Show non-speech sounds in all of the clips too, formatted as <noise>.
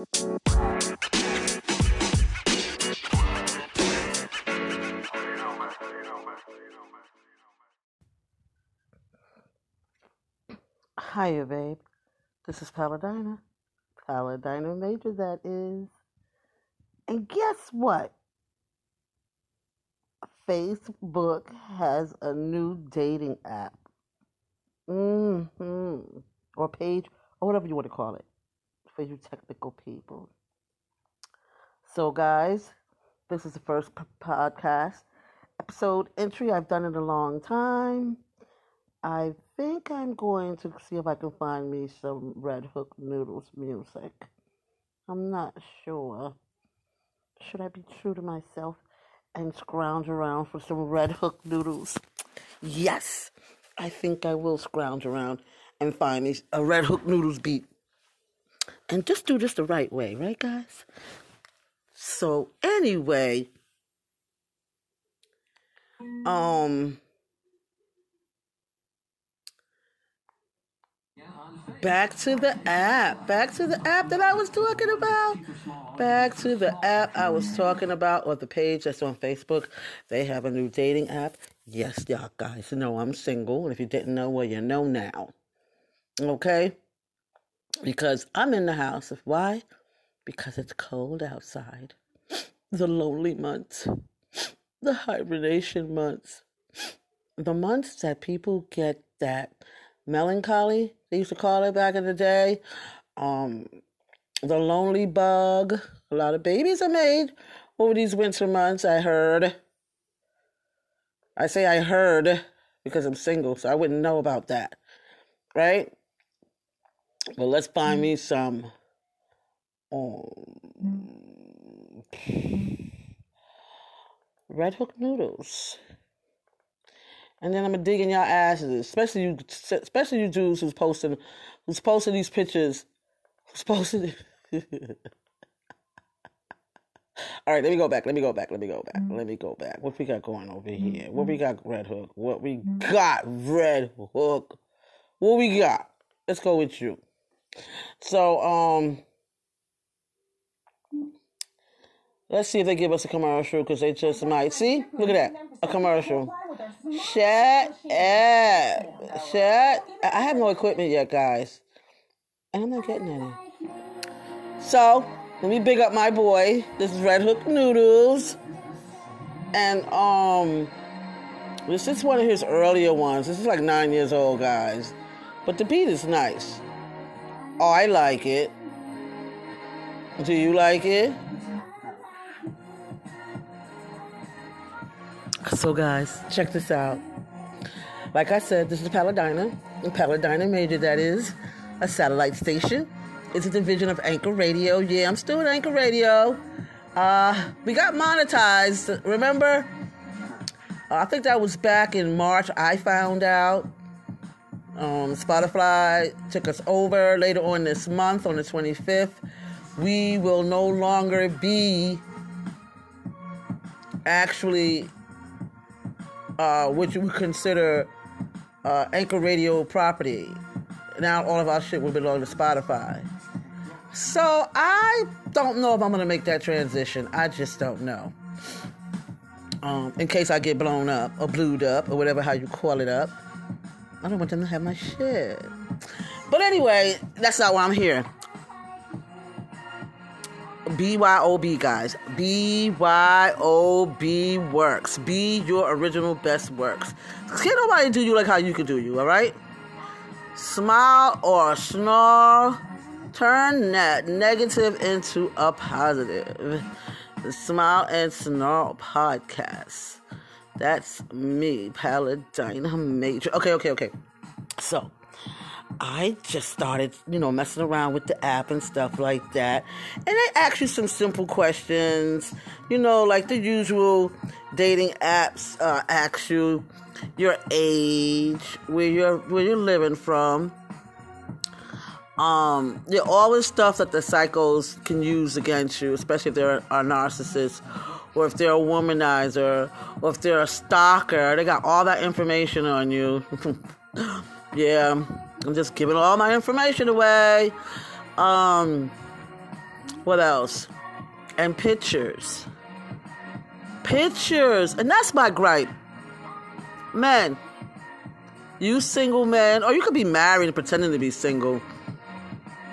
Hiya, babe. This is Paladina. Paladina Major, that is. And guess what? Facebook has a new dating app. Mm-hmm. Or page, or whatever you want to call it, for you technical people. So, guys, this is the first p- podcast episode entry I've done in a long time. I think I'm going to see if I can find me some Red Hook Noodles music. I'm not sure. Should I be true to myself and scrounge around for some Red Hook Noodles? Yes, I think I will scrounge around and find me a Red Hook Noodles beat. And just do this the right way, right, guys? So, anyway, um, Back to the app. Back to the app that I was talking about. Back to the app I was talking about, or the page that's on Facebook. They have a new dating app. Yes, y'all guys know I'm single. And if you didn't know, well, you know now. Okay? Because I'm in the house. Why? Because it's cold outside. The lonely months. The hibernation months. The months that people get that melancholy, they used to call it back in the day. Um, the lonely bug. A lot of babies are made over these winter months, I heard. I say I heard because I'm single, so I wouldn't know about that. Right? But let's find me mm. some um, red hook noodles. And then I'm gonna dig in y'all asses, especially you, especially you Jews who's posting, who's posting these pictures, who's posting. <laughs> All right, let me go back. Let me go back. Let me go back. Mm. Let me go back. What we got going over mm, here? What we got, Red Hook? What we got, Red Hook? What we got? Let's go with you. So, um, let's see if they give us a commercial because they just might. See, look at that, a commercial. Shut up. Shut. I have no equipment yet, guys. And I'm not getting any. So, let me big up my boy. This is Red Hook Noodles. And, um, this is one of his earlier ones. This is like nine years old, guys. But the beat is nice. Oh, I like it. Do you like it? So, guys, check this out. Like I said, this is Paladina, Paladina Major, that is a satellite station. It's a division of Anchor Radio. Yeah, I'm still at Anchor Radio. Uh, we got monetized. Remember? Uh, I think that was back in March. I found out. Um, Spotify took us over later on this month, on the 25th. We will no longer be actually uh, what you would consider uh, Anchor Radio property. Now all of our shit will belong to Spotify. So I don't know if I'm gonna make that transition. I just don't know. Um, in case I get blown up or blued up or whatever how you call it up. I don't want them to have my shit. But anyway, that's not why I'm here. BYOB, guys. BYOB works. Be your original best works. Can't nobody do you like how you can do you, alright? Smile or snarl. Turn that negative into a positive. The Smile and Snarl podcast. That's me, Paladina Major. Okay, okay, okay. So, I just started, you know, messing around with the app and stuff like that. And they ask you some simple questions, you know, like the usual dating apps uh, ask you your age, where you're where you're living from. Um, yeah, all this stuff that the psychos can use against you, especially if they're a narcissist or if they're a womanizer or if they're a stalker. They got all that information on you. <laughs> yeah. I'm just giving all my information away. Um, What else? And pictures. Pictures. And that's my gripe. Men, you single men, or you could be married and pretending to be single.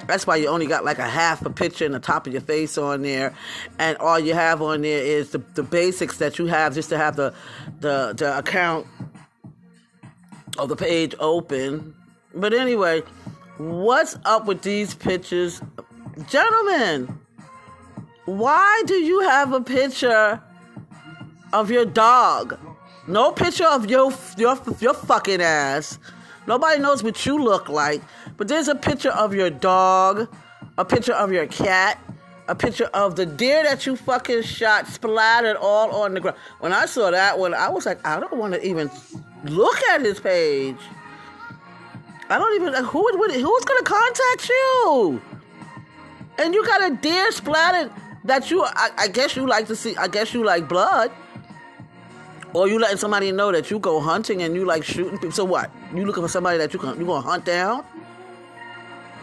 That's why you only got like a half a picture in the top of your face on there, and all you have on there is the, the basics that you have just to have the the the account of the page open. But anyway, what's up with these pictures, gentlemen? Why do you have a picture of your dog? No picture of your your your fucking ass. Nobody knows what you look like, but there's a picture of your dog, a picture of your cat, a picture of the deer that you fucking shot splattered all on the ground. When I saw that one, I was like, I don't want to even look at his page. I don't even uh, who would who's gonna contact you? And you got a deer splattered that you I, I guess you like to see I guess you like blood. Or you letting somebody know that you go hunting and you like shooting people. So what? You looking for somebody that you can you gonna hunt down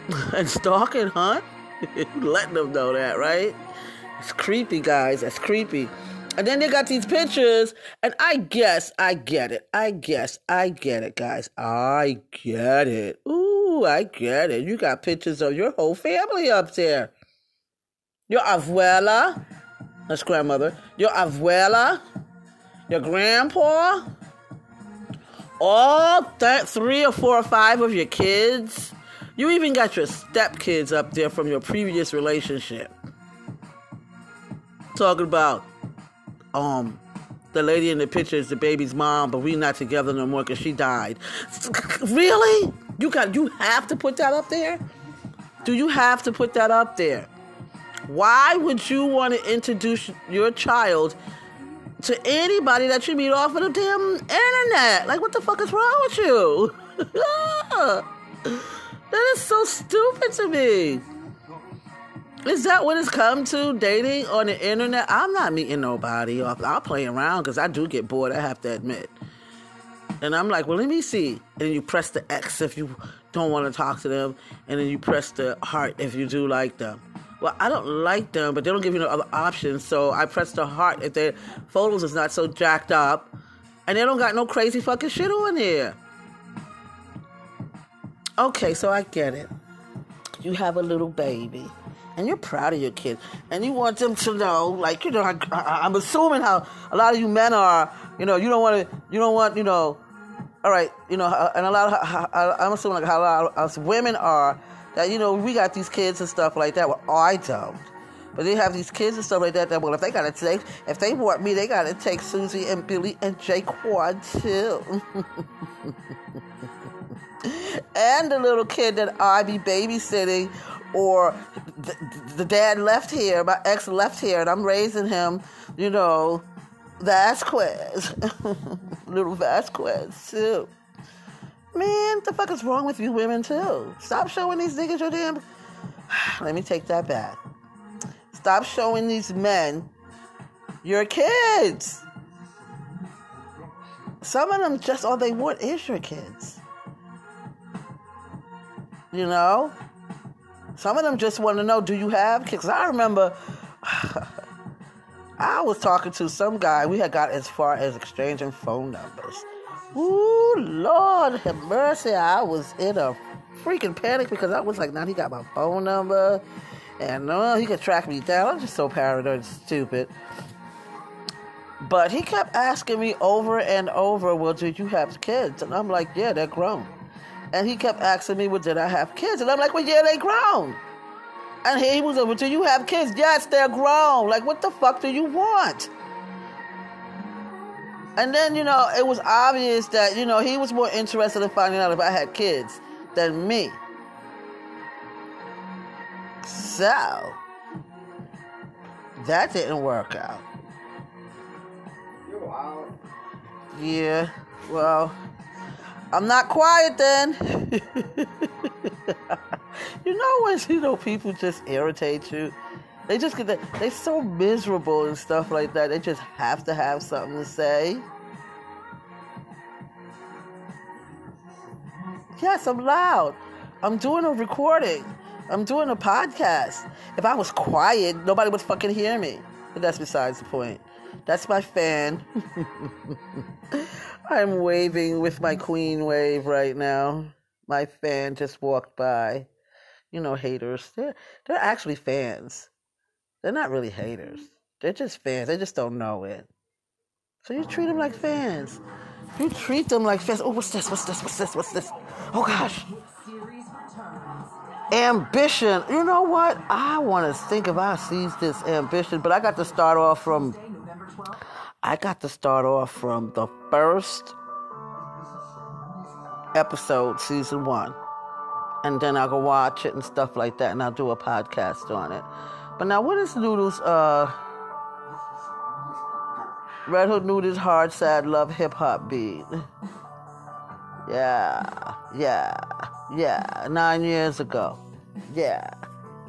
<laughs> and stalk and hunt? <laughs> letting them know that, right? It's creepy, guys. That's creepy. And then they got these pictures, and I guess I get it. I guess I get it, guys. I get it. Ooh, I get it. You got pictures of your whole family up there. Your abuela, that's grandmother. Your abuela, your grandpa, all th- three or four or five of your kids. You even got your stepkids up there from your previous relationship. Talking about um the lady in the picture is the baby's mom, but we're not together no more because she died. <laughs> Really? You got you have to put that up there? Do you have to put that up there? Why would you want to introduce your child to anybody that you meet off of the damn internet? Like, what the fuck is wrong with you? <laughs> that is so stupid to me. Is that what it's come to? Dating on the internet? I'm not meeting nobody. Off. I'll play around because I do get bored, I have to admit. And I'm like, well, let me see. And you press the X if you don't want to talk to them. And then you press the heart if you do like them. Well, I don't like them, but they don't give you no other options. So I press the heart if their photos is not so jacked up. And they don't got no crazy fucking shit on there. Okay, so I get it. You have a little baby and you're proud of your kid, and you want them to know, like you know, I, am assuming how a lot of you men are. You know, you don't want to, you don't want, you know, all right, you know, and a lot of how, I'm assuming like how a lot of us women are that you know we got these kids and stuff like that. Well, oh, I don't. But they have these kids and stuff like that. That well, if they gotta take, if they want me, they gotta take Susie and Billy and Jaquan too. <laughs> and the little kid that I be babysitting or the, the dad left here, my ex left here, and I'm raising him, you know, Vasquez, <laughs> little Vasquez too. Man, the fuck is wrong with you women too? Stop showing these niggas your damn. <sighs> Let me take that back. Stop showing these men your kids. Some of them just all they want is your kids. You know? Some of them just want to know, do you have kids? I remember <sighs> I was talking to some guy. We had got as far as exchanging phone numbers. Ooh, Lord have mercy. I was in a freaking panic because I was like, now he got my phone number. And no, he could track me down. I'm just so paranoid and stupid. But he kept asking me over and over, well, did you have kids? And I'm like, yeah, they're grown. And he kept asking me, well, did I have kids? And I'm like, well, yeah, they're grown. And he was well, do you have kids? Yes, they're grown. Like, what the fuck do you want? And then, you know, it was obvious that, you know, he was more interested in finding out if I had kids than me. So, that didn't work out. You're wild. Yeah, well, I'm not quiet then. <laughs> you know when you know people just irritate you? They just get that they're so miserable and stuff like that. They just have to have something to say. Yes, I'm loud. I'm doing a recording. I'm doing a podcast. If I was quiet, nobody would fucking hear me. But that's besides the point. That's my fan. <laughs> I'm waving with my queen wave right now. My fan just walked by. You know, haters. They're, they're actually fans. They're not really haters. They're just fans. They just don't know it. So you treat them like fans. You treat them like fans. Oh, what's this? What's this? What's this? What's this? Oh, gosh. Ambition. You know what? I want to think if I seize this ambition, but I got to start off from. I got to start off from the first episode, season one. And then I'll go watch it and stuff like that, and I'll do a podcast on it. But now, what is Noodles, uh, Red Hood Noodles Hard Sad Love Hip Hop beat? Yeah, yeah, yeah, nine years ago. Yeah,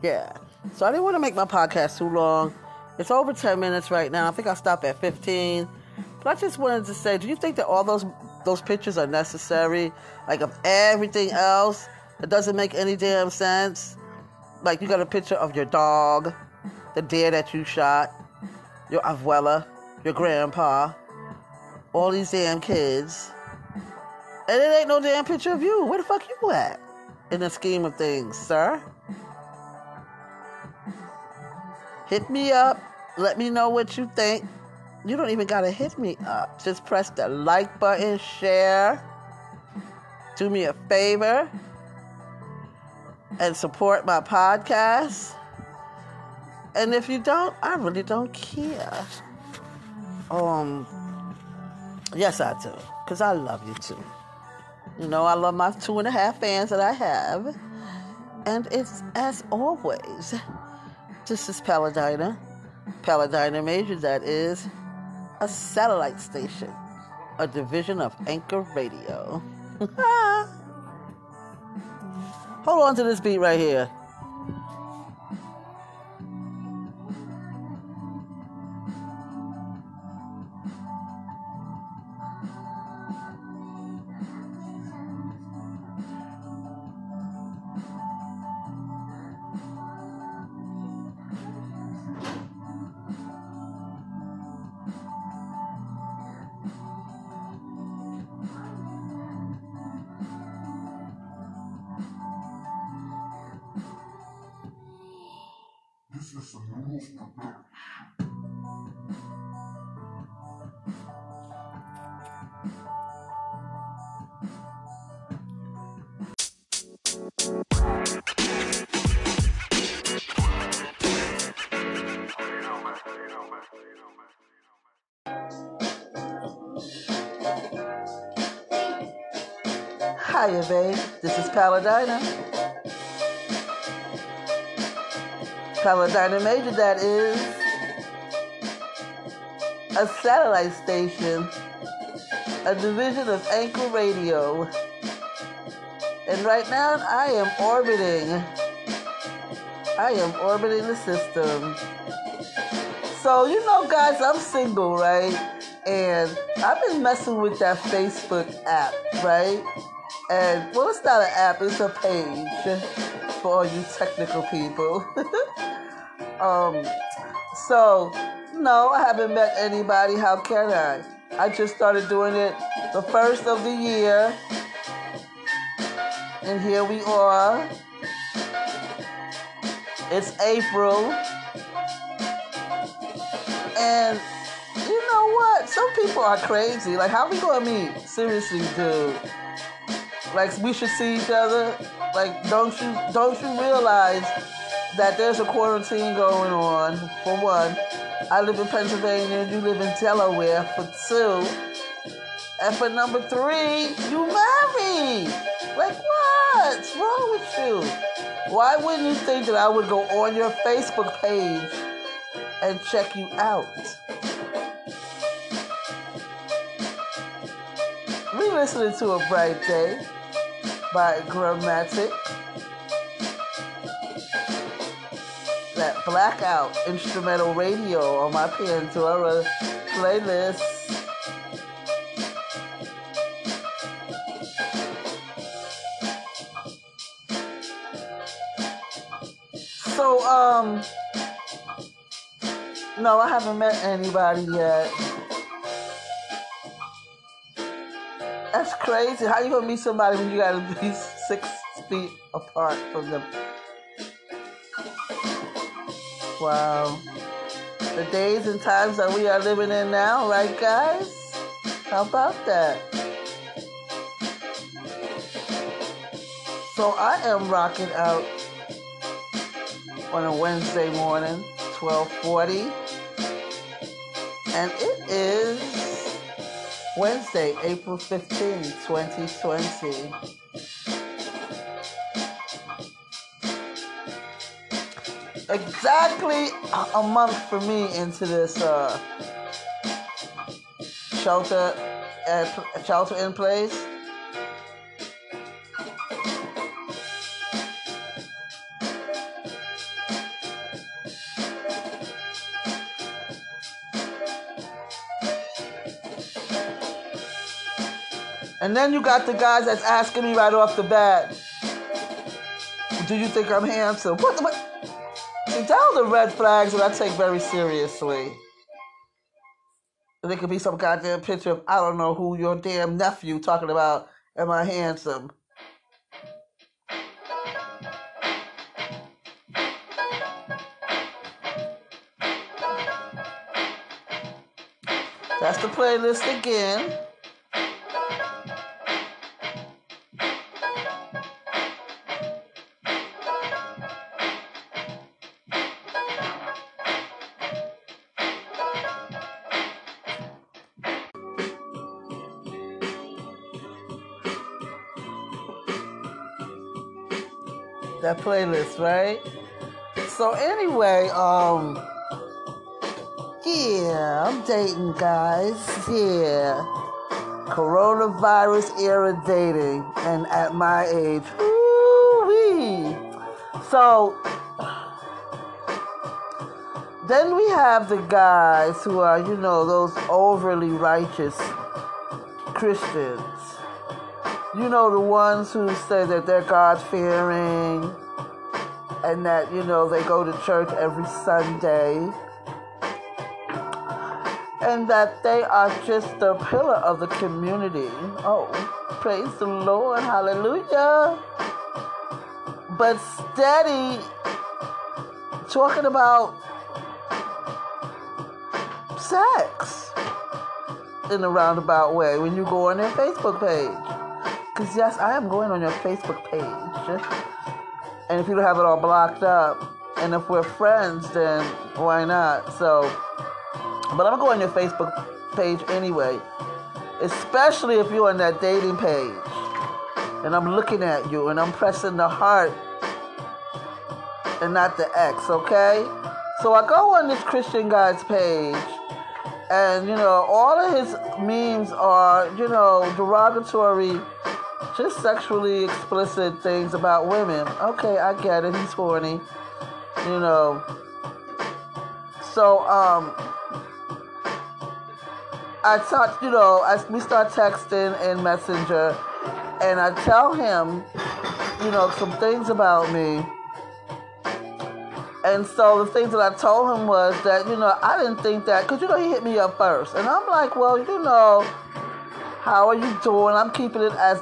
yeah. So I didn't want to make my podcast too long. It's over 10 minutes right now. I think I'll stop at 15. But I just wanted to say, do you think that all those those pictures are necessary? Like of everything else that doesn't make any damn sense? Like you got a picture of your dog, the deer that you shot, your abuela, your grandpa, all these damn kids. And it ain't no damn picture of you. Where the fuck you at? In the scheme of things, sir. Hit me up. Let me know what you think. You don't even gotta hit me up. Just press the like button, share. Do me a favor and support my podcast. And if you don't, I really don't care. Um, yes, I do, because I love you too. You know, I love my two and a half fans that I have. And it's as always, this is Paladina. Paladina Major, that is a satellite station, a division of Anchor Radio. <laughs> Hold on to this beat right here. Paladina. Paladina Major, that is a satellite station, a division of Anchor Radio. And right now, I am orbiting. I am orbiting the system. So, you know, guys, I'm single, right? And I've been messing with that Facebook app, right? And, well, it's not an app, it's a page for all you technical people. <laughs> um, so, no, I haven't met anybody. How can I? I just started doing it the first of the year. And here we are. It's April. And you know what? Some people are crazy. Like, how are we gonna meet? Seriously, dude. Like, we should see each other. Like, don't you don't you realize that there's a quarantine going on? For one, I live in Pennsylvania. You live in Delaware. For two, and for number three, you married. Like, what's wrong with you? Why wouldn't you think that I would go on your Facebook page and check you out? We listening to a bright day by Gramatik. That blackout instrumental radio on my Pandora playlist. So, um, no, I haven't met anybody yet. That's crazy. How you gonna meet somebody when you gotta be six feet apart from them? Wow. The days and times that we are living in now, right, guys? How about that? So I am rocking out on a Wednesday morning, 1240. And it is Wednesday, April 15, 2020. Exactly a month for me into this uh, shelter, uh, shelter in place. And then you got the guys that's asking me right off the bat, do you think I'm handsome? What? what? See, down the red flags that I take very seriously. There could be some goddamn picture of I don't know who your damn nephew talking about. Am I handsome? That's the playlist again. That playlist, right? So anyway, um yeah, I'm dating guys. Yeah. Coronavirus era dating and at my age. Ooh-wee. So then we have the guys who are, you know, those overly righteous Christians you know, the ones who say that they're God fearing and that, you know, they go to church every Sunday and that they are just the pillar of the community. Oh, praise the Lord, hallelujah. But steady talking about sex in a roundabout way when you go on their Facebook page. Because, yes, I am going on your Facebook page. And if you don't have it all blocked up, and if we're friends, then why not? So, but I'm going to go on your Facebook page anyway. Especially if you're on that dating page. And I'm looking at you and I'm pressing the heart and not the X, okay? So I go on this Christian guy's page and you know all of his memes are you know derogatory just sexually explicit things about women. Okay, I get it. He's horny. You know. So, um, I talk, you know, as we start texting in Messenger, and I tell him, you know, some things about me. And so the things that I told him was that, you know, I didn't think that, because, you know, he hit me up first. And I'm like, well, you know, how are you doing? I'm keeping it as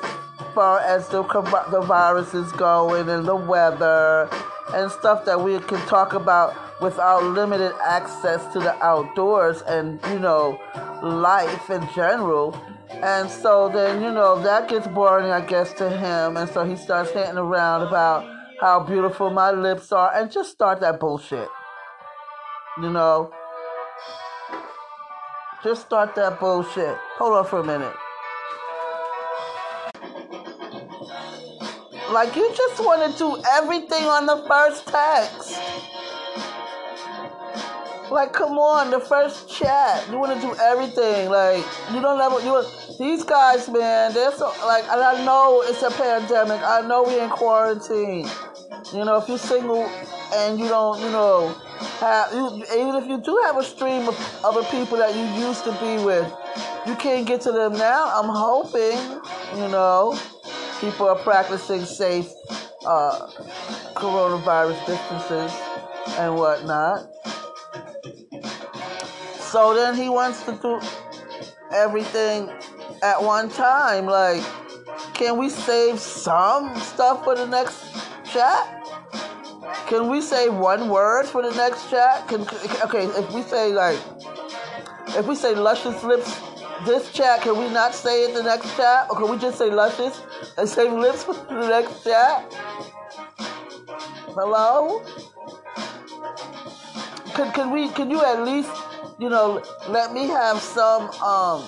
far as the, the virus is going and the weather and stuff that we can talk about without limited access to the outdoors and, you know, life in general. And so then, you know, that gets boring, I guess, to him. And so he starts hitting around about how beautiful my lips are and just start that bullshit. You know? Just start that bullshit. Hold on for a minute. Like you just want to do everything on the first text. Like, come on, the first chat. You want to do everything. Like, you don't ever. You these guys, man. They're so like. And I know it's a pandemic. I know we're in quarantine. You know, if you're single and you don't, you know, have you, even if you do have a stream of other people that you used to be with, you can't get to them now. I'm hoping, you know people are practicing safe uh, coronavirus distances. and whatnot. So then he wants to do everything at one time. Like, can we save some stuff for the next chat? Can we say one word for the next chat? Can okay, if we say like, if we say luscious lips, this chat, can we not say it the next chat, or can we just say luscious and say lips for the next chat? Hello? Can can we? Can you at least, you know, let me have some um,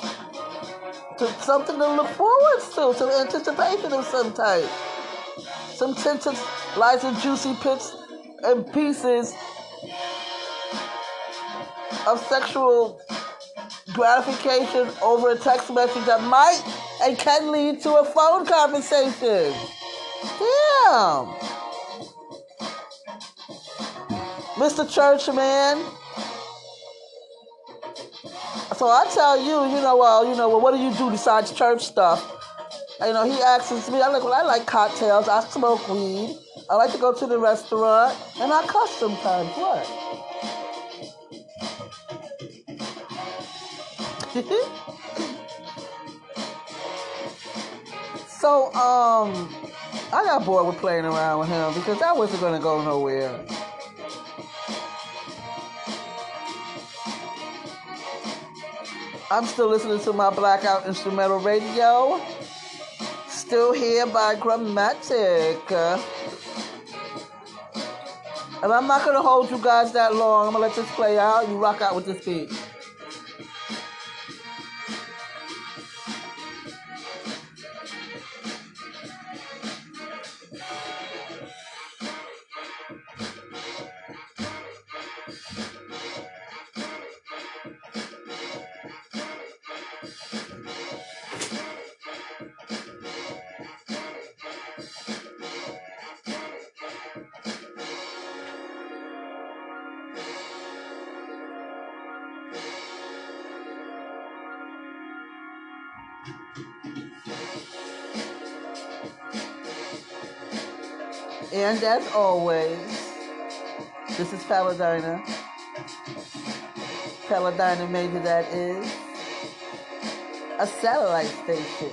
to, something to look forward to, some anticipation of some type, some tinted, lights and juicy bits and pieces of sexual gratification over a text message that might and can lead to a phone conversation. Damn. Mr. Churchman. So I tell you, you know, well, you know, well, what do you do besides church stuff? You know, he asks me, I'm like, well, I like cocktails, I smoke weed, I like to go to the restaurant, and I cuss sometimes. What? <laughs> so, um, I got bored with playing around with him because I wasn't to go nowhere. I'm still listening to my blackout instrumental radio. Still here by Gramatik. And I'm not gonna hold you guys that long. I'm gonna let this play out. You rock out with this beat. And as always, this is Paladina. Paladina Major, that is a satellite station,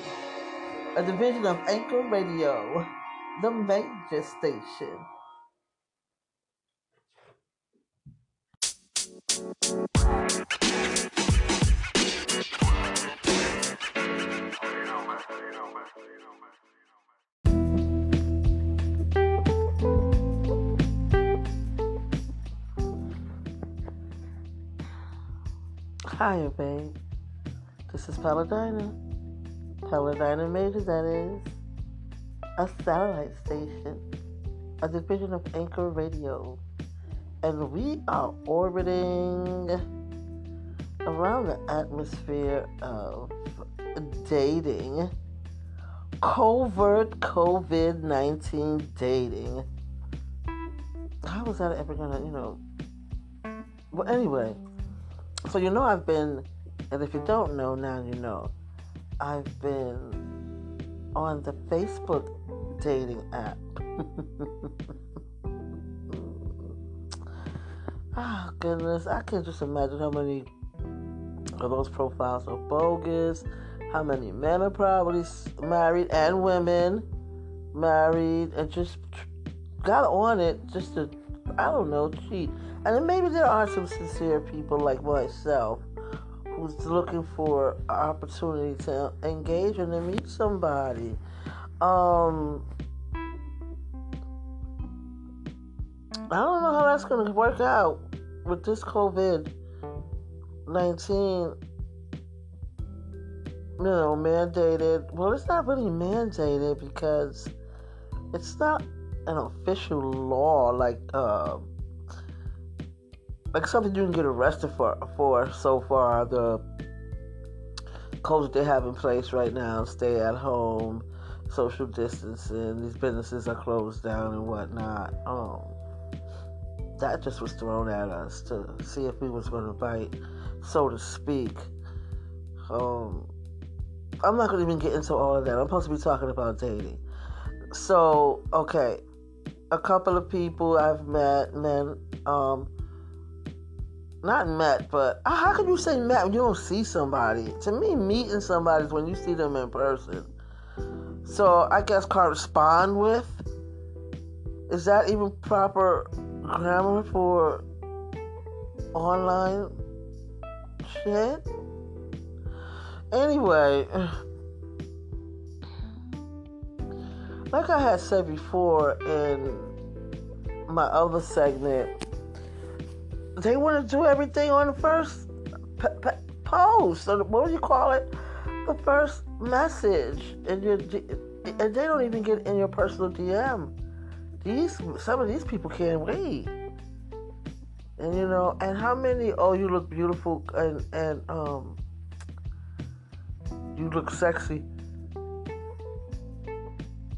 a division of Anchor Radio, the major station. Hiya, babe. This is Paladina. Paladina Major, that is a satellite station, a division of Anchor Radio. And we are orbiting around the atmosphere of dating, covert COVID 19 dating. How was that ever gonna, you know? Well, anyway. So you know I've been, and if you don't know now, you know, I've been on the Facebook dating app. oh <laughs> goodness, I can't just imagine how many of those profiles are bogus. How many men are probably married and women married and just got on it just to, I don't know, cheat. And maybe there are some sincere people like myself who's looking for an opportunity to engage and to meet somebody. Um, I don't know how that's going to work out with this COVID 19, you know, mandated. Well, it's not really mandated because it's not an official law like, uh, like something you can get arrested for for so far. The codes they have in place right now stay at home social distancing these businesses are closed down and whatnot. Um that just was thrown at us to see if we was going to bite so to speak. Um i'm not going to even get into all of that. I'm supposed to be talking about dating. So okay a couple of people I've met, men, um, not met, but how can you say met when you don't see somebody? To me, meeting somebody is when you see them in person. So I guess correspond with. Is that even proper grammar for online shit? Anyway, like I had said before in my other segment, they want to do everything on the first p- p- post, or what do you call it? The first message, and you and they don't even get in your personal DM. These some of these people can't wait. And you know, and how many? Oh, you look beautiful, and and um, you look sexy.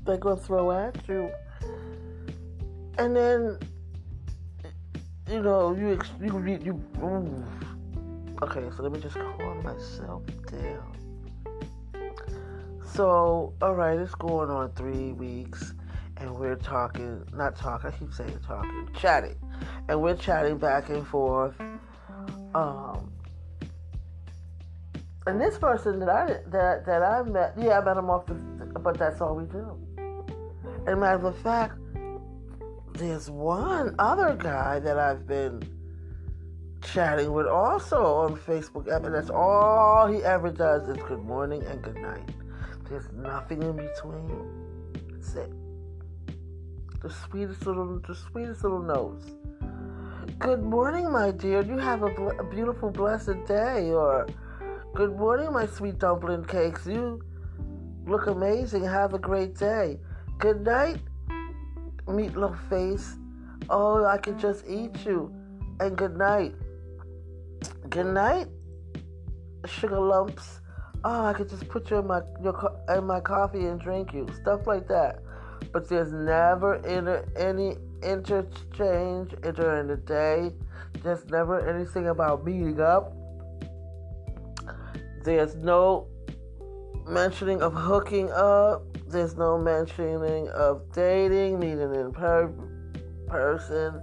They're gonna throw at you, and then you know you you you. you ooh. Okay, so let me just calm myself down. So, all right, it's going on three weeks, and we're talking, not talking, I keep saying talking, chatting, and we're chatting back and forth. Um, and this person that I that that I met, yeah, I met him off the, but that's all we do. And matter of fact, there's one other guy that I've been chatting with also on Facebook, and that's all he ever does is good morning and good night. There's nothing in between. That's it. The sweetest little, the sweetest little notes. Good morning, my dear. You have a, bl- a beautiful, blessed day. Or, good morning, my sweet dumpling cakes. You look amazing. Have a great day. Good night, meatloaf face. Oh, I could just eat you. And good night. Good night, sugar lumps. Oh, I could just put you in my your in my coffee and drink you. Stuff like that. But there's never inter, any interchange during the day. There's never anything about meeting up. There's no mentioning of hooking up. There's no mentioning of dating, meeting in per- person,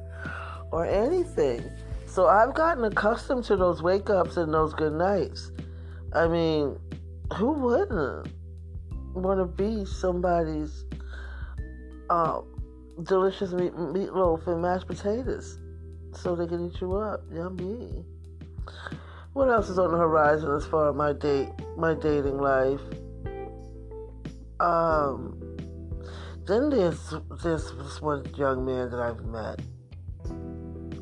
or anything. So I've gotten accustomed to those wake ups and those good nights. I mean, who wouldn't want to be somebody's uh, delicious meat, meatloaf and mashed potatoes so they can eat you up? Yummy. What else is on the horizon as far as my date, my dating life? Um, then there's this one young man that I've met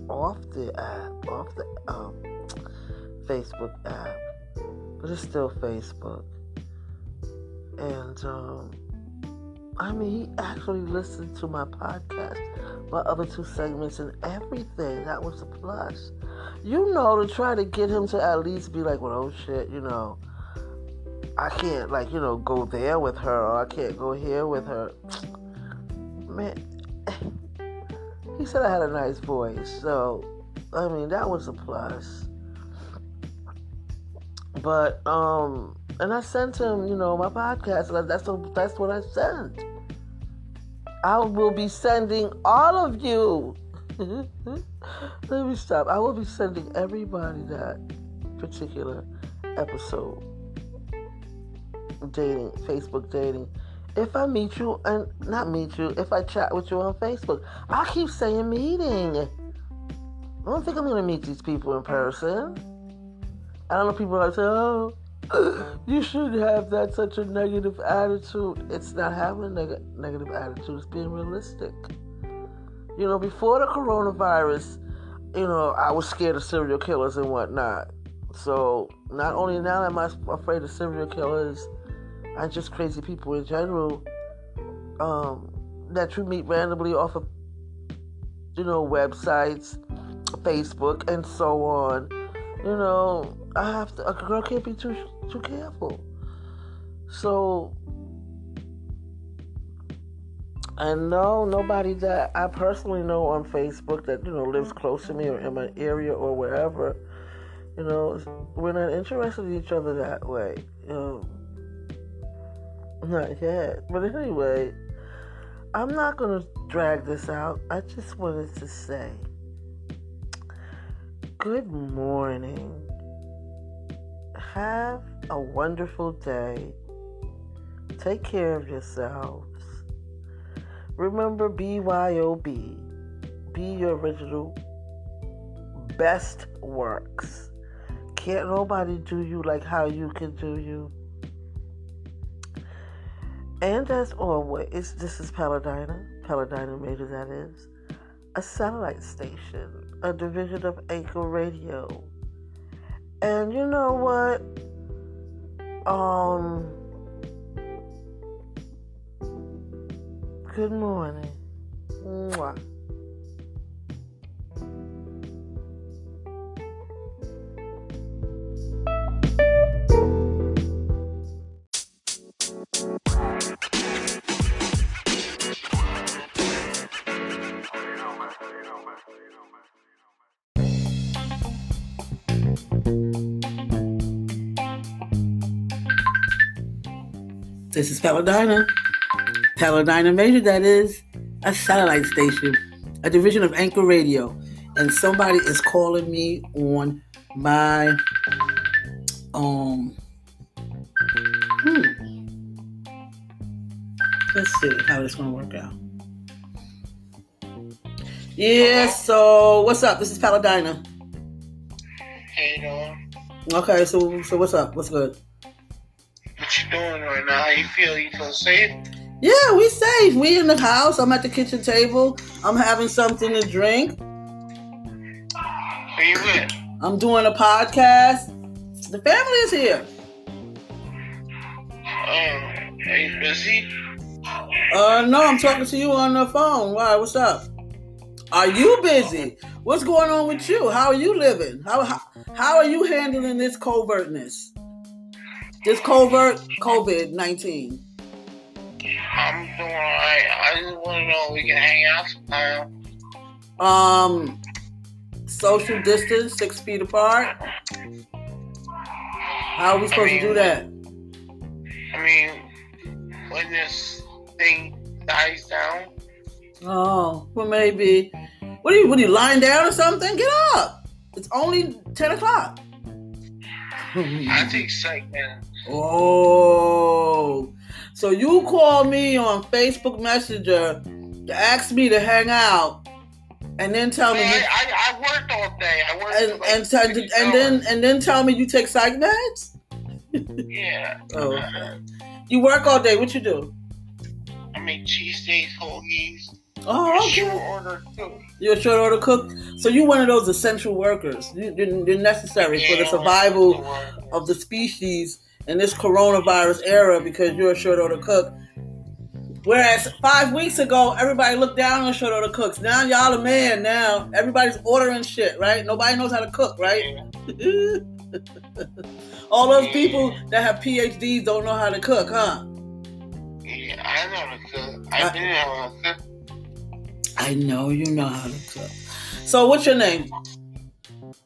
off the app, off the um, Facebook app, but it's still Facebook. And um, I mean, he actually listened to my podcast, my other two segments, and everything. That was a plus. You know, to try to get him to at least be like, well, oh shit, you know, I can't, like, you know, go there with her, or I can't go here with her. <sniffs> Man, <sighs> he said I had a nice voice, so I mean that was a plus. But um, and I sent him, you know, my podcast. That's what that's what I sent. I will be sending all of you. <laughs> Let me stop. I will be sending everybody that particular episode. Dating, Facebook dating. If I meet you and not meet you, if I chat with you on Facebook, I keep saying meeting. I don't think I'm gonna meet these people in person. I don't know people are like, oh, <clears throat> you shouldn't have that such a negative attitude. It's not having a neg- negative attitude, it's being realistic. You know, before the coronavirus, you know, I was scared of serial killers and whatnot. So, not only now am I afraid of serial killers and just crazy people in general um, that you meet randomly off of, you know, websites, Facebook, and so on. You know, I have to. A girl can't be too too careful. So, I know nobody that I personally know on Facebook that you know lives close to me or in my area or wherever. You know, we're not interested in each other that way. You know, not yet. But anyway, I'm not going to drag this out. I just wanted to say good morning. Have a wonderful day. Take care of yourselves. Remember BYOB. Be your original best works. Can't nobody do you like how you can do you. And as always, this is Paladina, Paladina Major, that is, a satellite station, a division of Anchor Radio. And you know what? Um, good morning. Mwah. This is Paladina. Paladina Major, that is a satellite station, a division of Anchor Radio. And somebody is calling me on my um hmm. Let's see how this gonna work out. Yeah, so what's up? This is Paladina. Hey, doing? Okay, so so what's up? What's good? What you doing right now? How you feel? You feel safe? Yeah, we safe. We in the house. I'm at the kitchen table. I'm having something to drink. Who you with? I'm doing a podcast. The family is here. Um, are you busy? Uh, no, I'm talking to you on the phone. Why? What's up? Are you busy? What's going on with you? How are you living? How how, how are you handling this covertness? This covert COVID nineteen. I'm doing alright. I just want to know if we can hang out sometime. Um, social distance, six feet apart. How are we supposed to do that? I mean, when this thing dies down, Oh, well, maybe. What are you? What are you lying down or something? Get up! It's only ten o'clock. I take psych, man. Oh, so you call me on Facebook Messenger to ask me to hang out, and then tell me, you, I, I, worked all day. I worked and like and, t- and then and then tell me you take psych meds. yeah. Oh, okay. You work all day. What you do? I make cheesesteaks, hoagies, Oh, short okay. order too. You're a short order cook, so you're one of those essential workers. You- You're you're necessary for the survival of the species in this coronavirus era because you're a short order cook. Whereas five weeks ago, everybody looked down on short order cooks. Now y'all a man. Now everybody's ordering shit, right? Nobody knows how to cook, right? <laughs> All those people that have PhDs don't know how to cook, huh? Yeah, I know how to cook. I didn't know how to cook. I know you know how to cook. So what's your name,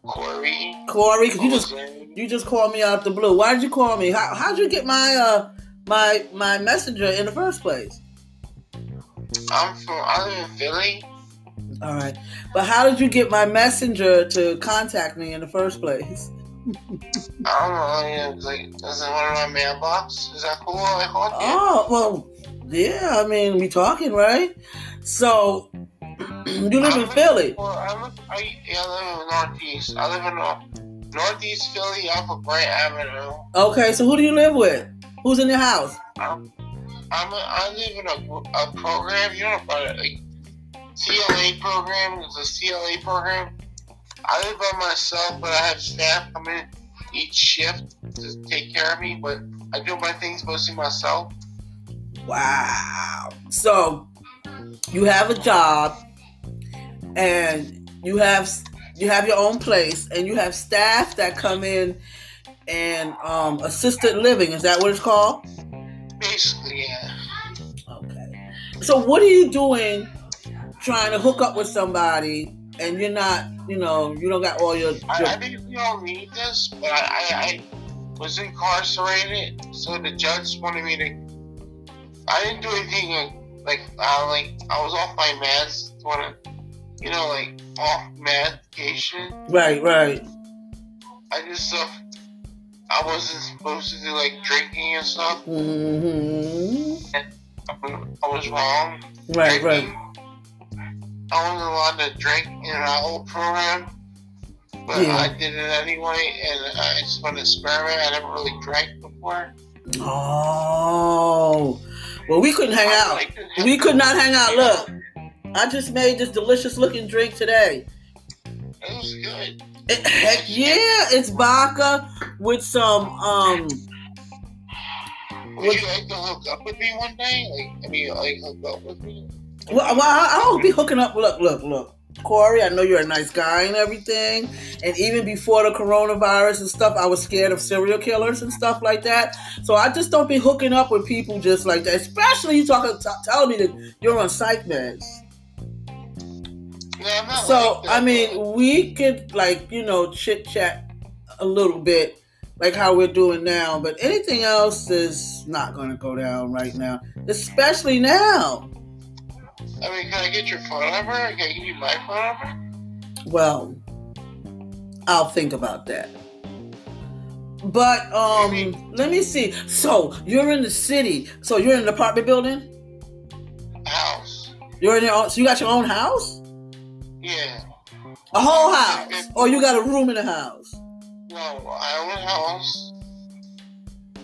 Corey. Corey, you just you just called me out the blue. Why did you call me? How how'd you get my uh my my messenger in the first place? I'm from. I live in Philly. All right. But how did you get my messenger to contact me in the first place? I don't know. Like, is it one of my mailbox? Is that cool? I called you. Oh, well, yeah, I mean, we talking, right? So, you live in Philly. Well, I live. I, yeah, I live in Northeast. I live in Nor- Northeast Philly, off of Bright Avenue. Okay, so who do you live with? Who's in your house? I'm. I'm a, I live in a, a program. You know about it? Like, CLA program. It's a CLA program. I live by myself, but I have staff come in each shift to take care of me. But I do my things mostly myself. Wow. So, you have a job, and you have you have your own place, and you have staff that come in and um, assisted living. Is that what it's called? Basically, yeah. Okay. So what are you doing trying to hook up with somebody and you're not, you know, you don't got all your, I, I think we all need this, but I, I, I was incarcerated, so the judge wanted me to. I didn't do anything like I like I was off my meds when I, you know like off medication. Right, right. I just uh, I wasn't supposed to do like drinking and stuff. Mm hmm I was wrong. Right, right. I wasn't allowed to drink in our old program, but Yeah. I did it anyway, and I just went to experiment. I never really drank before. Oh, well, we couldn't hang out. We could not hang out. Look, I just made this delicious looking drink today. It was good. It, heck yeah, it's vodka with some um. Would you like to hook up with me one day? Like, I mean, like hook up with me? Well, well I, I don't be hooking up. Look, look, look, Corey. I know you're a nice guy and everything. And even before the coronavirus and stuff, I was scared of serial killers and stuff like that. So I just don't be hooking up with people just like that. Especially you talking, t- telling me that you're on psych meds. I'm So like I mean, we could like you know chit chat a little bit, like how we're doing now. But anything else is not going to go down right now, especially now. I mean, can I get your phone number? Can I give you my phone number? Well, I'll think about that. But um, let me see. So you're in the city. So you're in an apartment building. House. You're in your own. So you got your own house, Yeah. a whole house, or you got a room in the house. No, I own a house.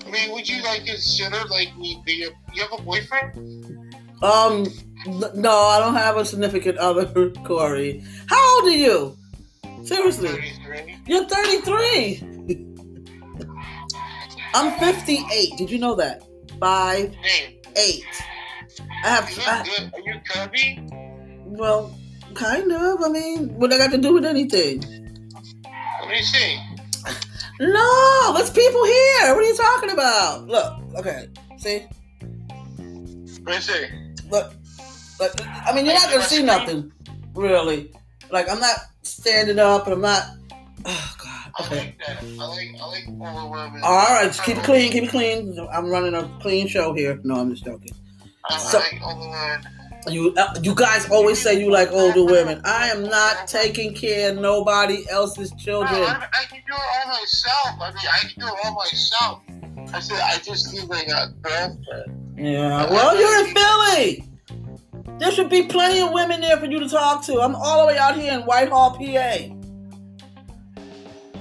I mean, would you like consider like me be a? You have a boyfriend? Um, no, I don't have a significant other, <laughs> Corey. How old are you? Seriously, Thirty-three. you're 33. I'm 58. Did you know that? Five, Name. eight. I have. You I, good. Are you curvy? well, kind of. I mean, what I got to do with anything? What Let me see. No, there's people here. What are you talking about? Look, okay, see, Let me see. look, look. I mean, you're not gonna see nothing, really. Like, I'm not standing up, and I'm not. Oh God. I like that. I like. I like. All right, just keep it clean. Keep it clean. I'm running a clean show here. No, I'm just joking. I So- like older women. You, uh, you guys always say you like older women. I am not taking care of nobody else's No, children. I, I can do it all myself. I mean, I can do it all myself. I said I just need like a girlfriend. Yeah. Well, you're in Philly. There should be plenty of women there for you to talk to. I'm all the way out here in Whitehall, PA.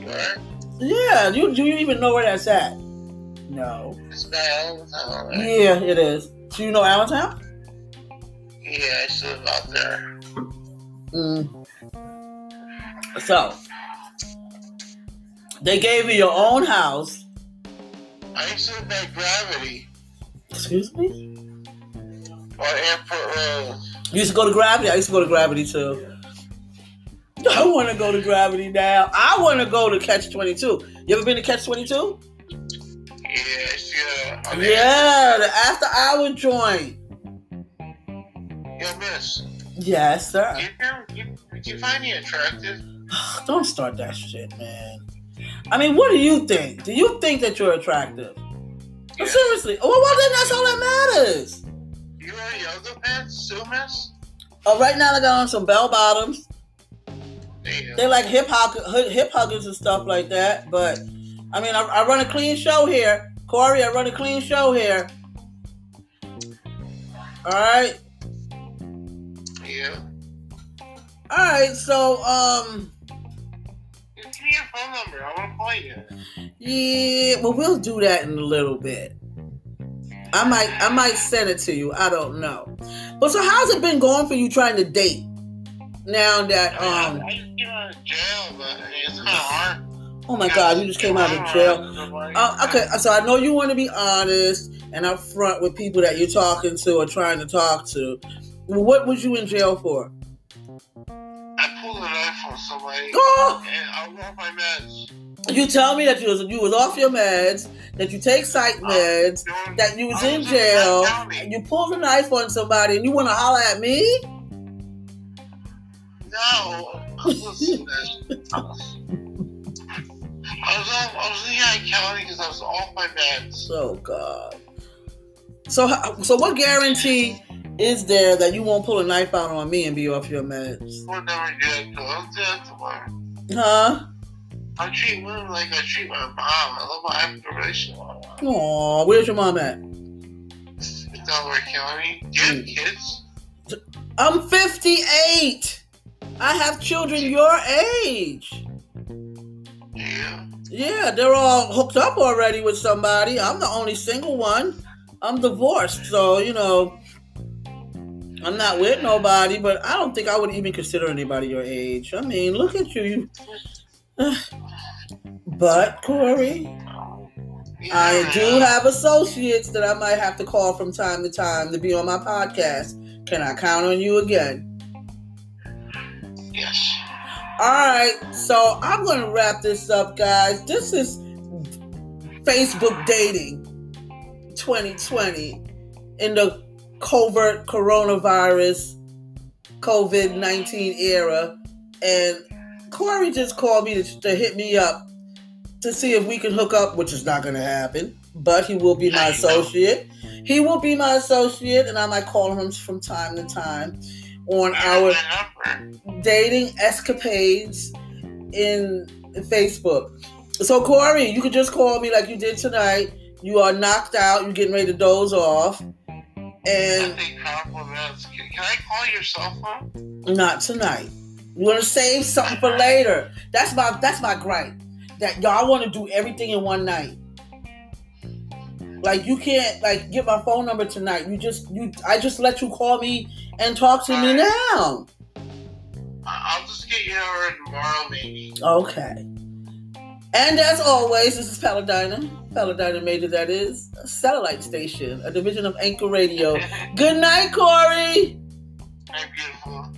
Right? Yeah. You do you even know where that's at? No. It's bad. Allentown, right? Yeah, it is. Do you know Allentown? Yeah, I live out there. Mm. So they gave you your own house. I used to live by Gravity Excuse me. Or Airport Road. You used to go to Gravity. I used to go to Gravity too. I want to go to Gravity now. I want to go to Catch Twenty Two. You ever been to Catch Twenty Two? Yes, Yeah, I see. On there. Yeah, the after hour joint. Yo, miss. Yes, sir. Do you, you, you find me attractive? <sighs> Don't start that shit, man. I mean, what do you think? Do you think that you're attractive? Yeah. Seriously. Well, well, then that's all that matters. You wear yoga pants, too, miss? Uh, right now, I got on some bell bottoms. Damn. They like hip hop, hip huggers and stuff like that. But I mean, I, I run a clean show here, Corey. I run a clean show here. All right, Yeah. all right. So, um, Give me your phone number. I want to call you. yeah, well, we'll do that in a little bit. I might, I might send it to you. I don't know. But so, how's it been going for you trying to date? Now that, um, I just came out of jail, but it's kind of hard. oh my God, you just came out of jail. Uh, okay, so I know you want to be honest and upfront with people that you're talking to or trying to talk to. What was you in jail for? I pulled a knife on somebody, Oh, and I was my meds. You tell me that you was you was off your meds, that you take psych oh, meds, Doing- that you was in jail, and you pulled a knife on somebody, and you want to holler at me? No. I was off, I was in County because I was off my meds. Oh God. So, so what guarantee is there that you won't pull a knife out on me and be off your meds? We'll never do that. I'll do tomorrow. Huh? I treat women like I treat my mom. I love my. Aw, where's your mom at? Delaware County. Do you have hmm. kids? I'm 58. I have children your age. Yeah. Yeah, they're all hooked up already with somebody. I'm the only single one. I'm divorced, so you know, I'm not with nobody. But I don't think I would even consider anybody your age. I mean, look at you. you <sighs> but Corey, I do have associates that I might have to call from time to time to be on my podcast. Can I count on you again? Yes. All right, so I'm going to wrap this up, guys. This is Facebook dating 2020 in the covert coronavirus COVID 19 era. And Corey just called me to, to hit me up to see if we can hook up, which is not going to happen, but he will be my associate. He will be my associate, and I might call him from time to time on our dating escapades in Facebook. So, Corey, you could just call me like you did tonight. You are knocked out. You're getting ready to doze off. And compliments. Can, can I call your cell phone? not tonight. You want to save something for <laughs> later. That's my that's my gripe. That y'all want to do everything in one night. Like you can't like get my phone number tonight. You just you I just let you call me and talk to me now. I- I'll just get you over tomorrow, maybe. Okay. And as always, this is Paladina. Paladina Major, that is a satellite station, a division of Anchor Radio. <laughs> Good night, Corey. Hey, beautiful.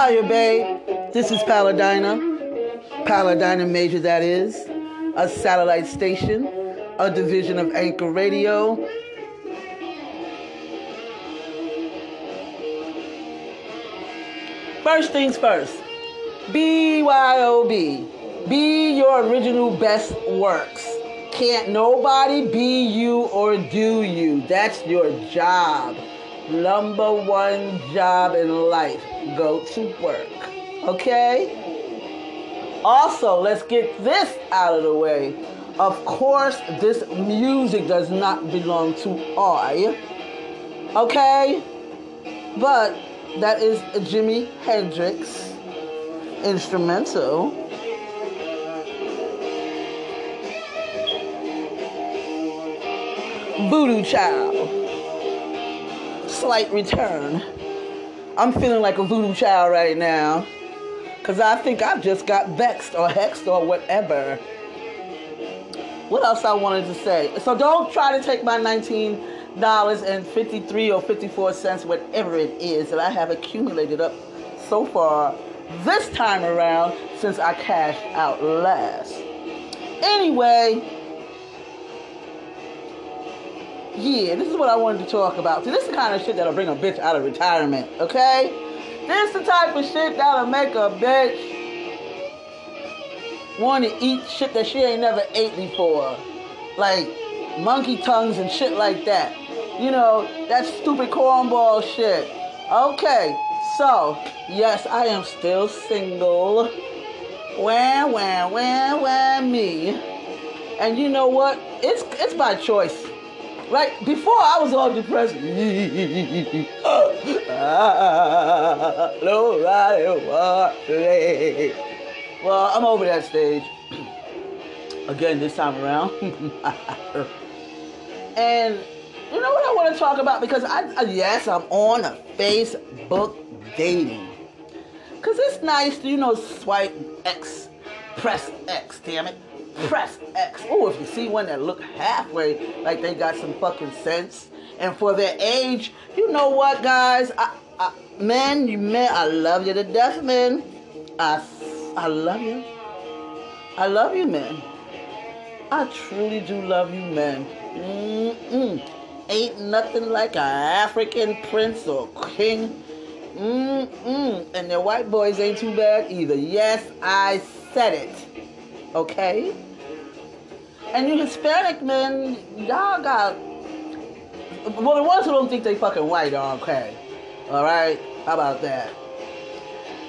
Hiya, babe. This is Paladina. Paladina Major, that is. A satellite station, a division of Anchor Radio. First things first. BYOB. Be your original best works. Can't nobody be you or do you. That's your job. Number one job in life. Go to work. Okay? Also, let's get this out of the way. Of course, this music does not belong to I. Okay? But that is Jimi Hendrix instrumental. Voodoo Child. Slight return. I'm feeling like a voodoo child right now. Because I think I've just got vexed or hexed or whatever. What else I wanted to say? So don't try to take my $19.53 or 54 cents, whatever it is, that I have accumulated up so far this time around since I cashed out last. Anyway, yeah, this is what I wanted to talk about. See, this is the kind of shit that'll bring a bitch out of retirement, okay? This the type of shit that'll make a bitch want to eat shit that she ain't never ate before. Like monkey tongues and shit like that. You know, that stupid cornball shit. Okay, so, yes, I am still single. Wah, wah, wah, wah, me. And you know what? It's it's by choice. Like before, I was all depressed. <laughs> Nobody. Well, I'm over that stage. <clears throat> Again, this time around. <laughs> and you know what I want to talk about? Because I, I yes, I'm on a Facebook dating. Cause it's nice to, you know, swipe X, press X, damn it. Press X. Oh, if you see one that look halfway like they got some fucking sense. And for their age, you know what, guys? I, I, men, you men, I love you to death, man. I, I love you. I love you, men. I truly do love you, men. Mm-mm. Ain't nothing like an African prince or king. Mm-mm. And their white boys ain't too bad either. Yes, I said it. Okay? And you Hispanic men, y'all got. Well, the ones who don't think they fucking white are okay. Alright? How about that?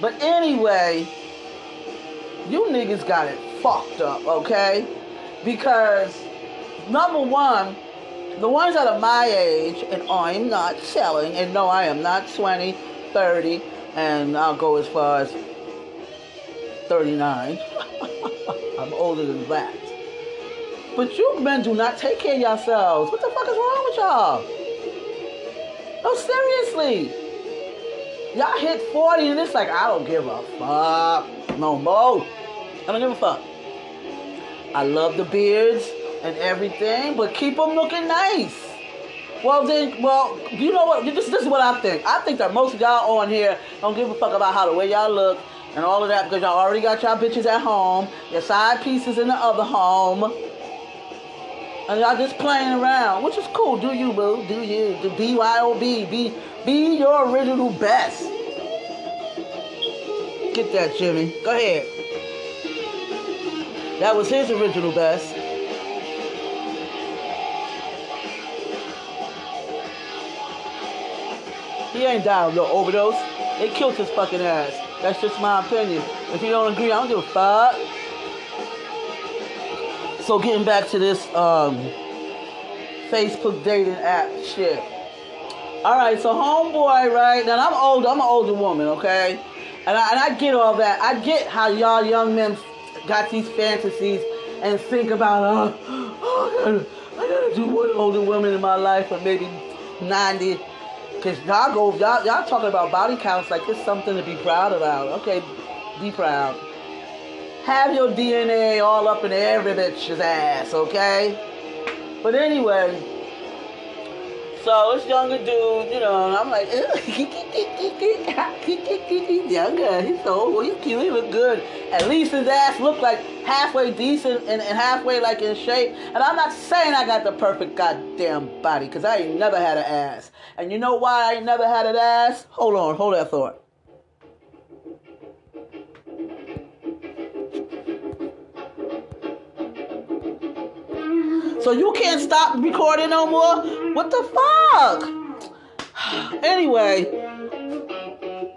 But anyway, you niggas got it fucked up, okay? Because, number one, the ones that are my age, and oh, I'm not selling, and no, I am not 20, 30, and I'll go as far as 39. I'm older than that. But you men do not take care of yourselves. What the fuck is wrong with y'all? No, seriously. Y'all hit 40 and it's like, I don't give a fuck no more. I don't give a fuck. I love the beards and everything, but keep them looking nice. Well then, well, you know what? This, this is what I think. I think that most of y'all on here don't give a fuck about how the way y'all look and all of that because y'all already got y'all bitches at home, your side pieces in the other home, and y'all just playing around, which is cool. Do you, boo? Do you? Do BYOB? Be be your original best. Get that, Jimi. Go ahead. That was his original best. He ain't died of no overdose. They killed his fucking ass. That's just my opinion. If you don't agree, I don't give a fuck. So getting back to this um, Facebook dating app shit. All right, so homeboy, right now I'm old. I'm an older woman, okay, and I, and I get all that. I get how y'all young men got these fantasies and think about, uh, <gasps> oh, I gotta, I gotta do one older woman in my life, or maybe ninety. Cause y'all go, y'all, y'all talking about body counts like it's something to be proud about. Okay, be proud. Have your DNA all up in every bitch's ass, okay? But anyway, so this younger dude, you know, and I'm like, he's <laughs> younger, he's so old, he's cute, he look good. At least his ass looked like halfway decent and, and halfway like in shape. And I'm not saying I got the perfect goddamn body, because I ain't never had an ass. And you know why I ain't never had an ass? Hold on, hold that thought. So you can't stop recording no more? What the fuck? <sighs> Anyway,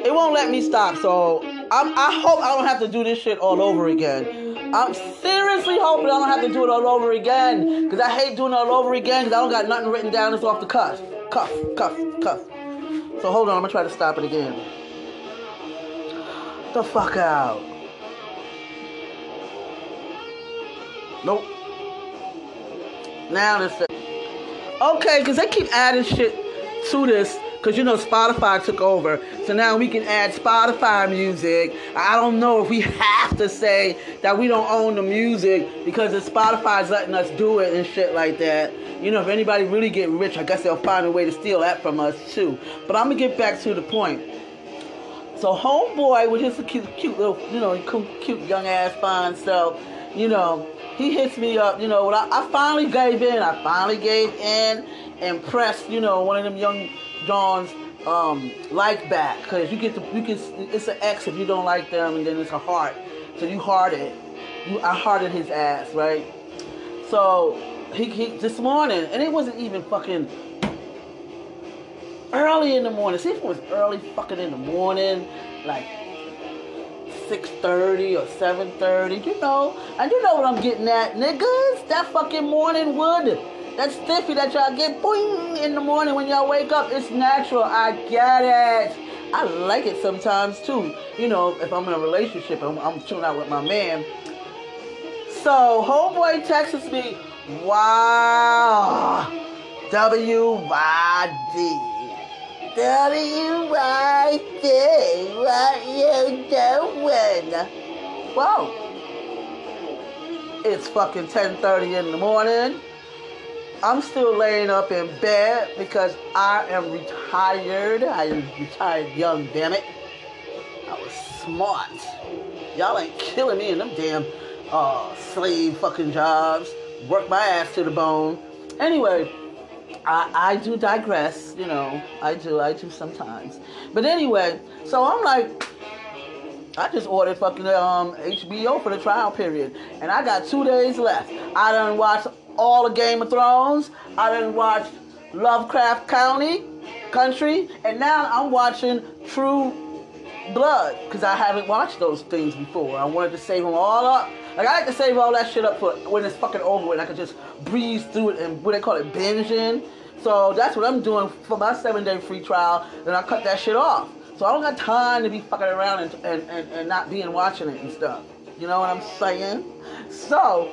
it won't let me stop. So I'm, I hope I don't have to do this shit all over again. I'm seriously hoping I don't have to do it all over again. Because I hate doing it all over again because I don't got nothing written down. It's off the cuff. Cuff, cuff, cuff. So hold on, I'm to try to stop it again. The fuck out. Nope. Now this. Okay, because they keep adding shit to this. Because you know Spotify took over. So now we can add Spotify music. I don't know if we <laughs> have to say that we don't own the music because the Spotify's letting us do it and shit like that. You know, if anybody really get rich, I guess they'll find a way to steal that from us too. But I'm gonna get back to the point. So homeboy, with his cute, cute little, you know, cute young ass fine self, you know, he hits me up, you know, I, I finally gave in. I finally gave in and pressed, you know, one of them young John's um, like back because you get to you can it's an X if you don't like them and then it's a heart. So you hearted, you I hearted his ass right. So he, he this morning and it wasn't even fucking early in the morning. See if it was early fucking in the morning, like 6.30 or 7.30, you know. And you know what I'm getting at, niggas. That fucking morning wood. That stiffy that y'all get boing in the morning when y'all wake up. It's natural. I get it. I like it sometimes too. You know, if I'm in a relationship, I'm, I'm chilling out with my man. So, homeboy texts me, wow, W-Y-D. W-Y-D, what you doing? Whoa. It's fucking 10.30 in the morning. I'm still laying up in bed because I am retired. I am retired young, damn it. I was smart. Y'all ain't killing me in them damn uh, slave fucking jobs, work my ass to the bone. Anyway, I, I do digress, you know, I do, I do sometimes. But anyway, so I'm like, I just ordered fucking um, HBO for the trial period, and I got two days left. I done watched all the Game of Thrones. I done watched Lovecraft County, Country, and now I'm watching True Blood because I haven't watched those things before. I wanted to save them all up. Like I like to save all that shit up for when it's fucking over with. I can just breeze through it and what they call it binging. So that's what I'm doing for my seven day free trial. Then I cut that shit off. So I don't got time to be fucking around and, and, and, and not being watching it and stuff. You know what I'm saying? So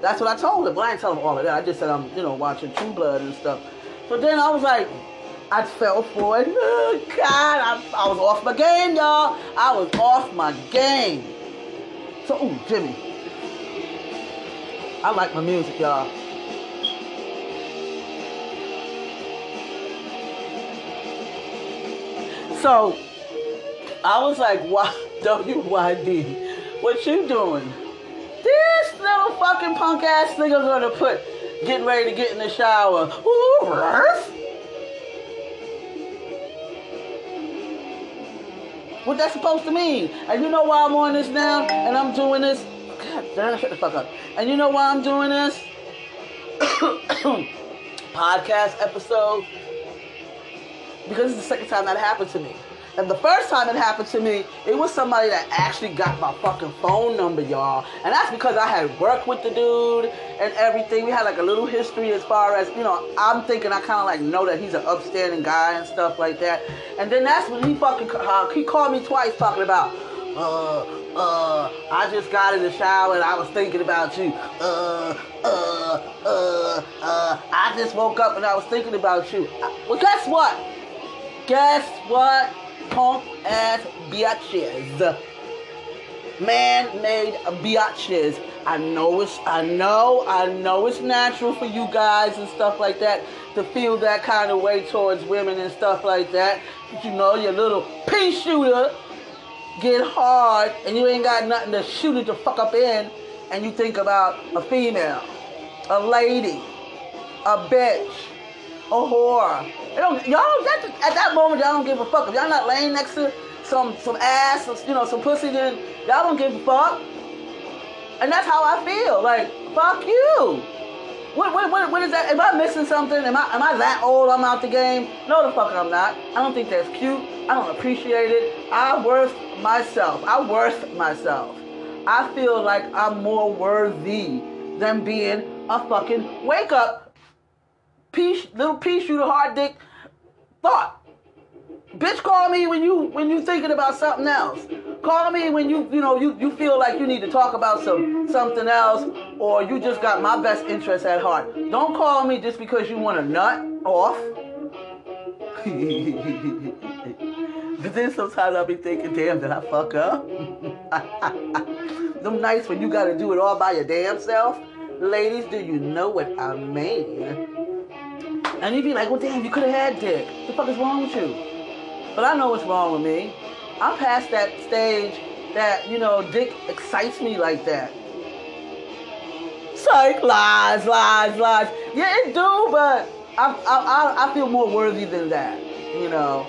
that's what I told him. But I didn't tell him all of that. I just said I'm, you know, watching True Blood and stuff. So then I was like, I fell for it. <laughs> God, I, I was off my game, y'all. I was off my game. So, ooh, Jimi. I like my music, y'all. So, I was like, why, WYD, what you doing? This little fucking punk ass nigga gonna put getting ready to get in the shower. Ooh, Ruff. What that supposed to mean? And you know why I'm on this now? And I'm doing this? Shut the fuck up. And you know why I'm doing this? <coughs> Podcast episode. Because it's the second time that happened to me. And the first time it happened to me, it was somebody that actually got my fucking phone number, y'all. And that's because I had worked with the dude and everything. We had like a little history as far as, you know, I'm thinking I kind of like know that he's an upstanding guy and stuff like that. And then that's when he fucking, uh, he called me twice talking about, uh, uh, I just got in the shower and I was thinking about you. Uh, uh, uh, uh, I just woke up and I was thinking about you. Well, guess what? Guess what? punk ass biatches. Man-made biatches. I know it's I know, I know it's natural for you guys and stuff like that to feel that kind of way towards women and stuff like that. But you know, your little pea shooter get hard and you ain't got nothing to shoot it to fuck up in and you think about a female, a lady, a bitch, a whore. Y'all that, at that moment y'all don't give a fuck. If y'all not laying next to some some ass, you know, some pussy, then y'all don't give a fuck. And that's how I feel. Like fuck you. What, what, what, what is that? Am I missing something? Am I am I that old? I'm out the game? No, the fuck I'm not. I don't think that's cute. I don't appreciate it. I worth myself. I worth myself. I feel like I'm more worthy than being a fucking wake up pea, little pea shooter, hard dick thought. Bitch, call me when you when you thinking about something else. Call me when you you know you, you feel like you need to talk about some something else, or you just got my best interest at heart. Don't call me just because you want a nut off. <laughs> but then sometimes I'll be thinking, damn, did I fuck up? <laughs> Them nights when you gotta do it all by your damn self. Ladies, do you know what I mean? And you'd be like, well, damn, you could have had dick. What the fuck is wrong with you? But I know what's wrong with me. I'm past that stage that, you know, dick excites me like that. Psych, lies, lies, lies. Yeah, it do, but I, I, I feel more worthy than that, you know.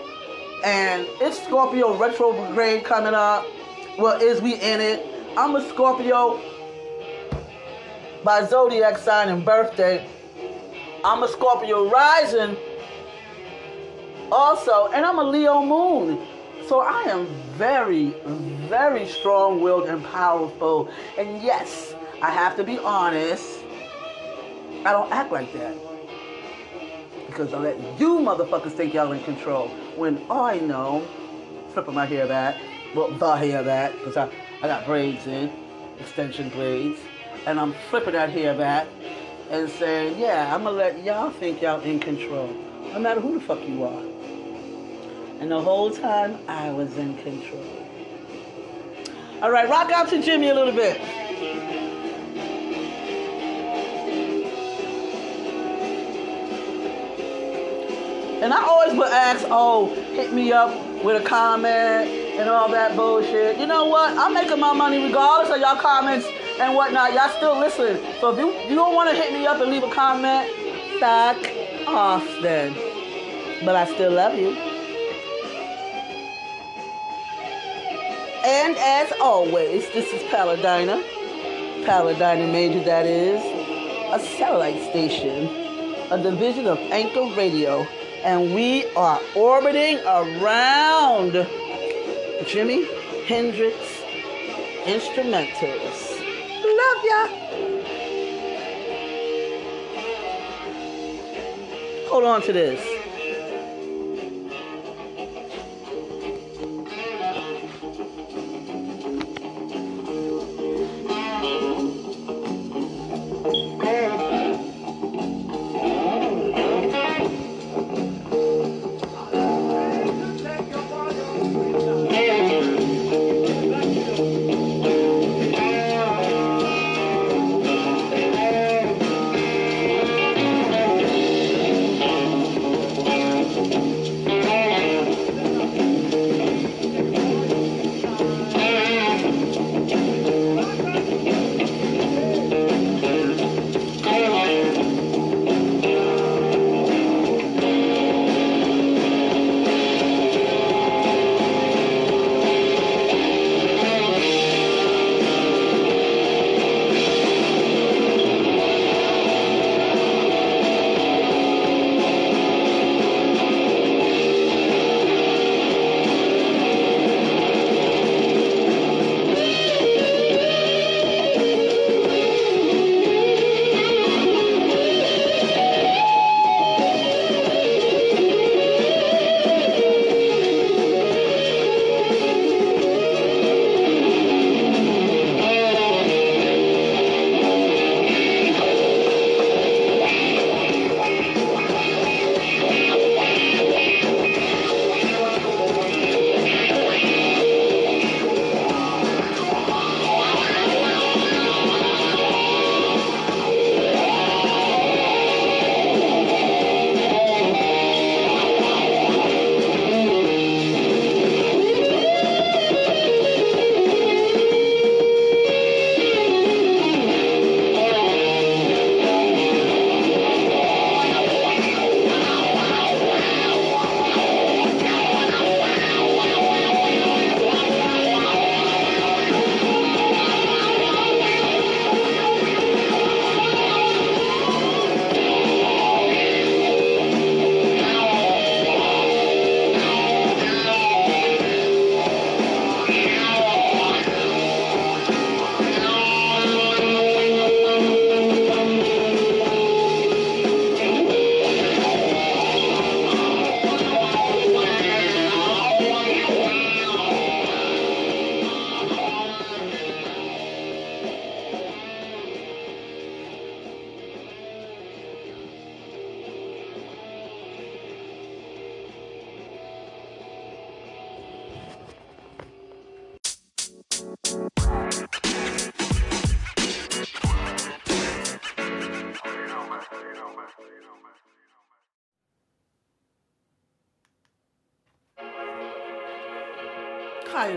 And it's Scorpio retrograde coming up. Well, is we in it? I'm a Scorpio by zodiac sign and birthday. I'm a Scorpio rising also, and I'm a Leo moon. So I am very, very strong willed and powerful. And yes, I have to be honest, I don't act like that. Because I let you motherfuckers think y'all in control. When I know, flipping my hair back, well, the hair back, because I, I got braids in, extension braids, and I'm flipping that hair back and saying, yeah, I'm to let y'all think y'all in control, no matter who the fuck you are. And the whole time, I was in control. All right, rock out to Jimi a little bit. And I always would ask, oh, hit me up with a comment and all that bullshit. You know what? I'm making my money regardless of y'all comments and whatnot. Y'all still listening. So if you, you don't want to hit me up and leave a comment, back off then. But I still love you. And as always, this is Paladina. Paladina Major, that is, a satellite station, a division of Anchor Radio. And we are orbiting around Jimi Hendrix Instrumentals. Love ya. Hold on to this.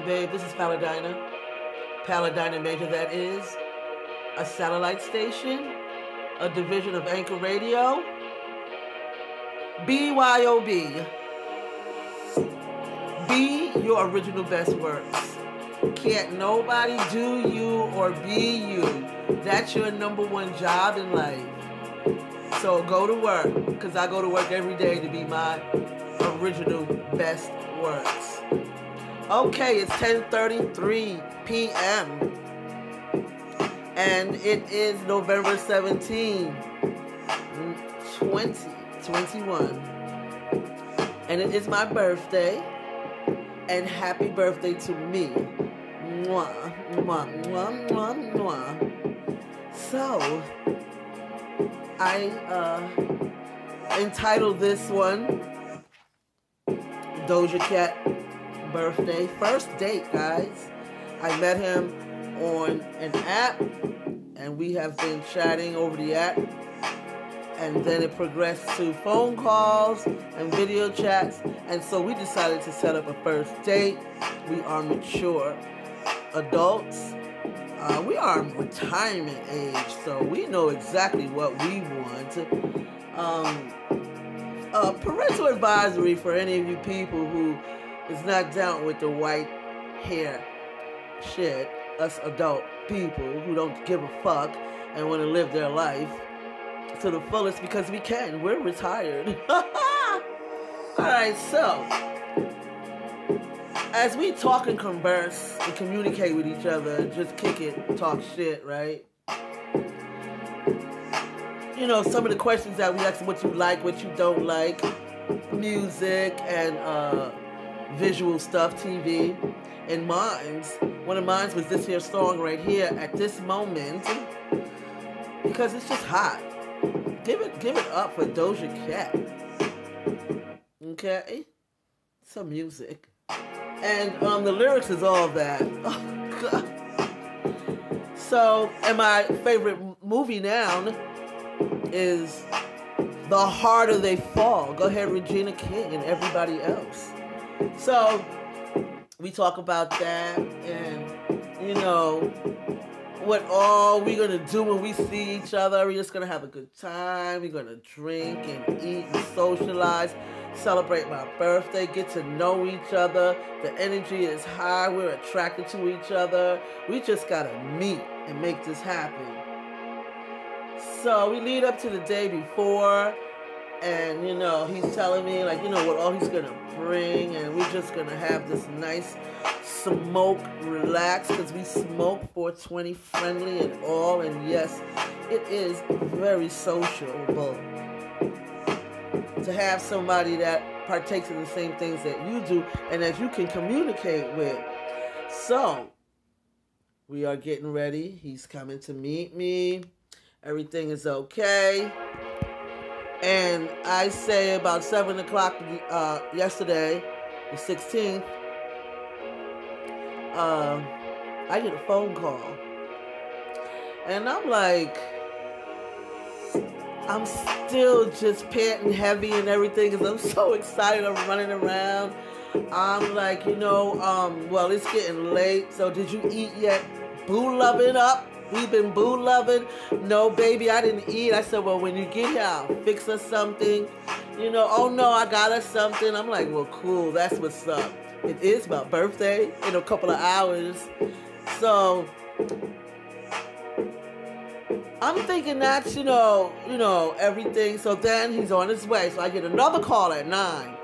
Babe. This is Paladina. Paladina Major, that is. A satellite station. A division of Anchor Radio. BYOB. Be your original best works. Can't nobody do you or be you. That's your number one job in life. So go to work, because I go to work every day to be my original best works. Okay, it's 10:33 p.m. and it is November 17, 2021. And it is my birthday. And happy birthday to me. Mwah, mwah, mwah, mwah, mwah. So, I uh, entitled this one Doja Cat birthday. First date, guys. I met him on an app and we have been chatting over the app. And then it progressed to phone calls and video chats. And so we decided to set up a first date. We are mature adults. Uh, we are retirement age, so we know exactly what we want. Um, uh, parental advisory for any of you people who is not down with the white hair shit. Us adult people who don't give a fuck and want to live their life to the fullest because we can. We're retired. <laughs> All right, so as we talk and converse and communicate with each other, just kick it, talk shit, right? You know, some of the questions that we ask what you like, what you don't like, music and uh, visual stuff, TV. And mine's, one of mine's was this here song right here at this moment because it's just hot. Give it, give it up for Doja Cat. Okay, some music. And um, the lyrics is all that. <laughs> Oh, God. So, and my favorite movie now is The Harder They Fall. Go ahead, Regina King and everybody else. So, we talk about that and, you know, what all we're gonna do when we see each other. We're just gonna have a good time. We're gonna drink and eat and socialize celebrate my birthday, get to know each other. The energy is high. We're attracted to each other. We just got to meet and make this happen. So we lead up to the day before, and you know, he's telling me, like, you know, what all he's gonna bring, and we're just gonna have this nice smoke, relax, because we smoke 420 friendly and all, and yes, it is very sociable to have somebody that partakes in the same things that you do and that you can communicate with. So, we are getting ready. He's coming to meet me. Everything is okay. And I say about 7 o'clock uh, yesterday, the 16th, uh, I get a phone call. And I'm like, I'm still just panting heavy and everything because I'm <laughs> so excited. I'm running around. I'm like, you know, um, well, it's getting late. So did you eat yet? Boo loving up. We've been boo loving. No, baby, I didn't eat. I said, well, when you get here, I'll fix us something. You know, oh no, I got us something. I'm like, well, cool. That's what's up. It is my birthday in a couple of hours. So I'm thinking that's, you know, you know, everything. So then he's on his way. So I get another call at nine.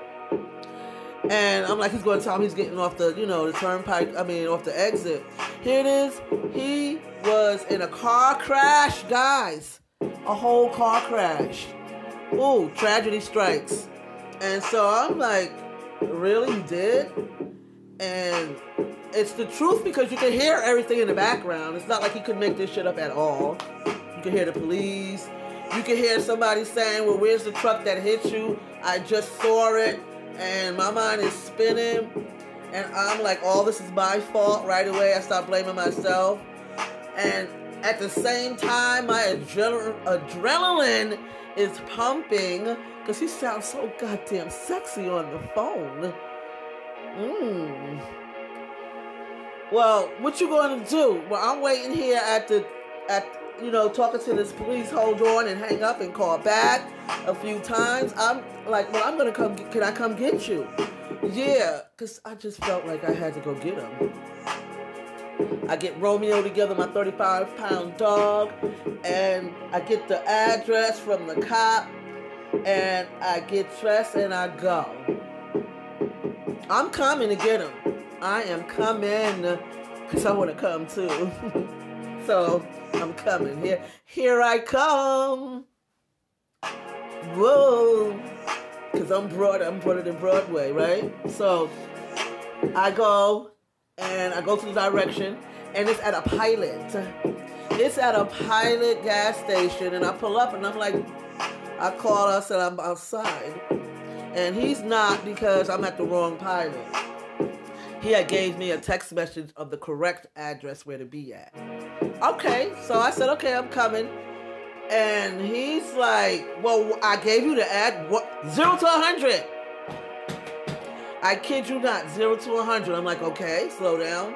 And I'm like, he's going to tell him he's getting off the, you know, the turnpike, I mean, off the exit. Here it is. He was in a car crash, guys. A whole car crash. Ooh, tragedy strikes. And so I'm like, really? He did? And it's the truth because you can hear everything in the background. It's not like he could make this shit up at all. You can hear the police. You can hear somebody saying, well, where's the truck that hit you? I just saw it. And my mind is spinning. And I'm like, all oh, this is my fault right away. I start blaming myself. And at the same time, my adrenal- adrenaline is pumping because he sounds so goddamn sexy on the phone. Mmm. Well, what you to do? Well, I'm waiting here at the at you know, talking to this police, hold on and hang up and call back a few times. I'm like, well, I'm gonna come. Can I come get you? Yeah, cause I just felt like I had to go get him. I get Romeo together, my 35 pound dog, and I get the address from the cop, and I get dressed and I go. I'm coming to get him. I am coming because I want to come too. <laughs> so I'm coming. Here, here I come. Whoa. Because I'm broad, I'm broader than Broadway, right? So I go and I go to the direction and it's at a pilot. It's at a pilot gas station and I pull up and I'm like, I call us and I'm outside. And he's not because I'm at the wrong pilot. He had gave me a text message of the correct address where to be at. Okay, so I said, okay, I'm coming. And he's like, well, I gave you the ad, what, zero to a 100. I kid you not, zero to a 100. I'm like, okay, slow down.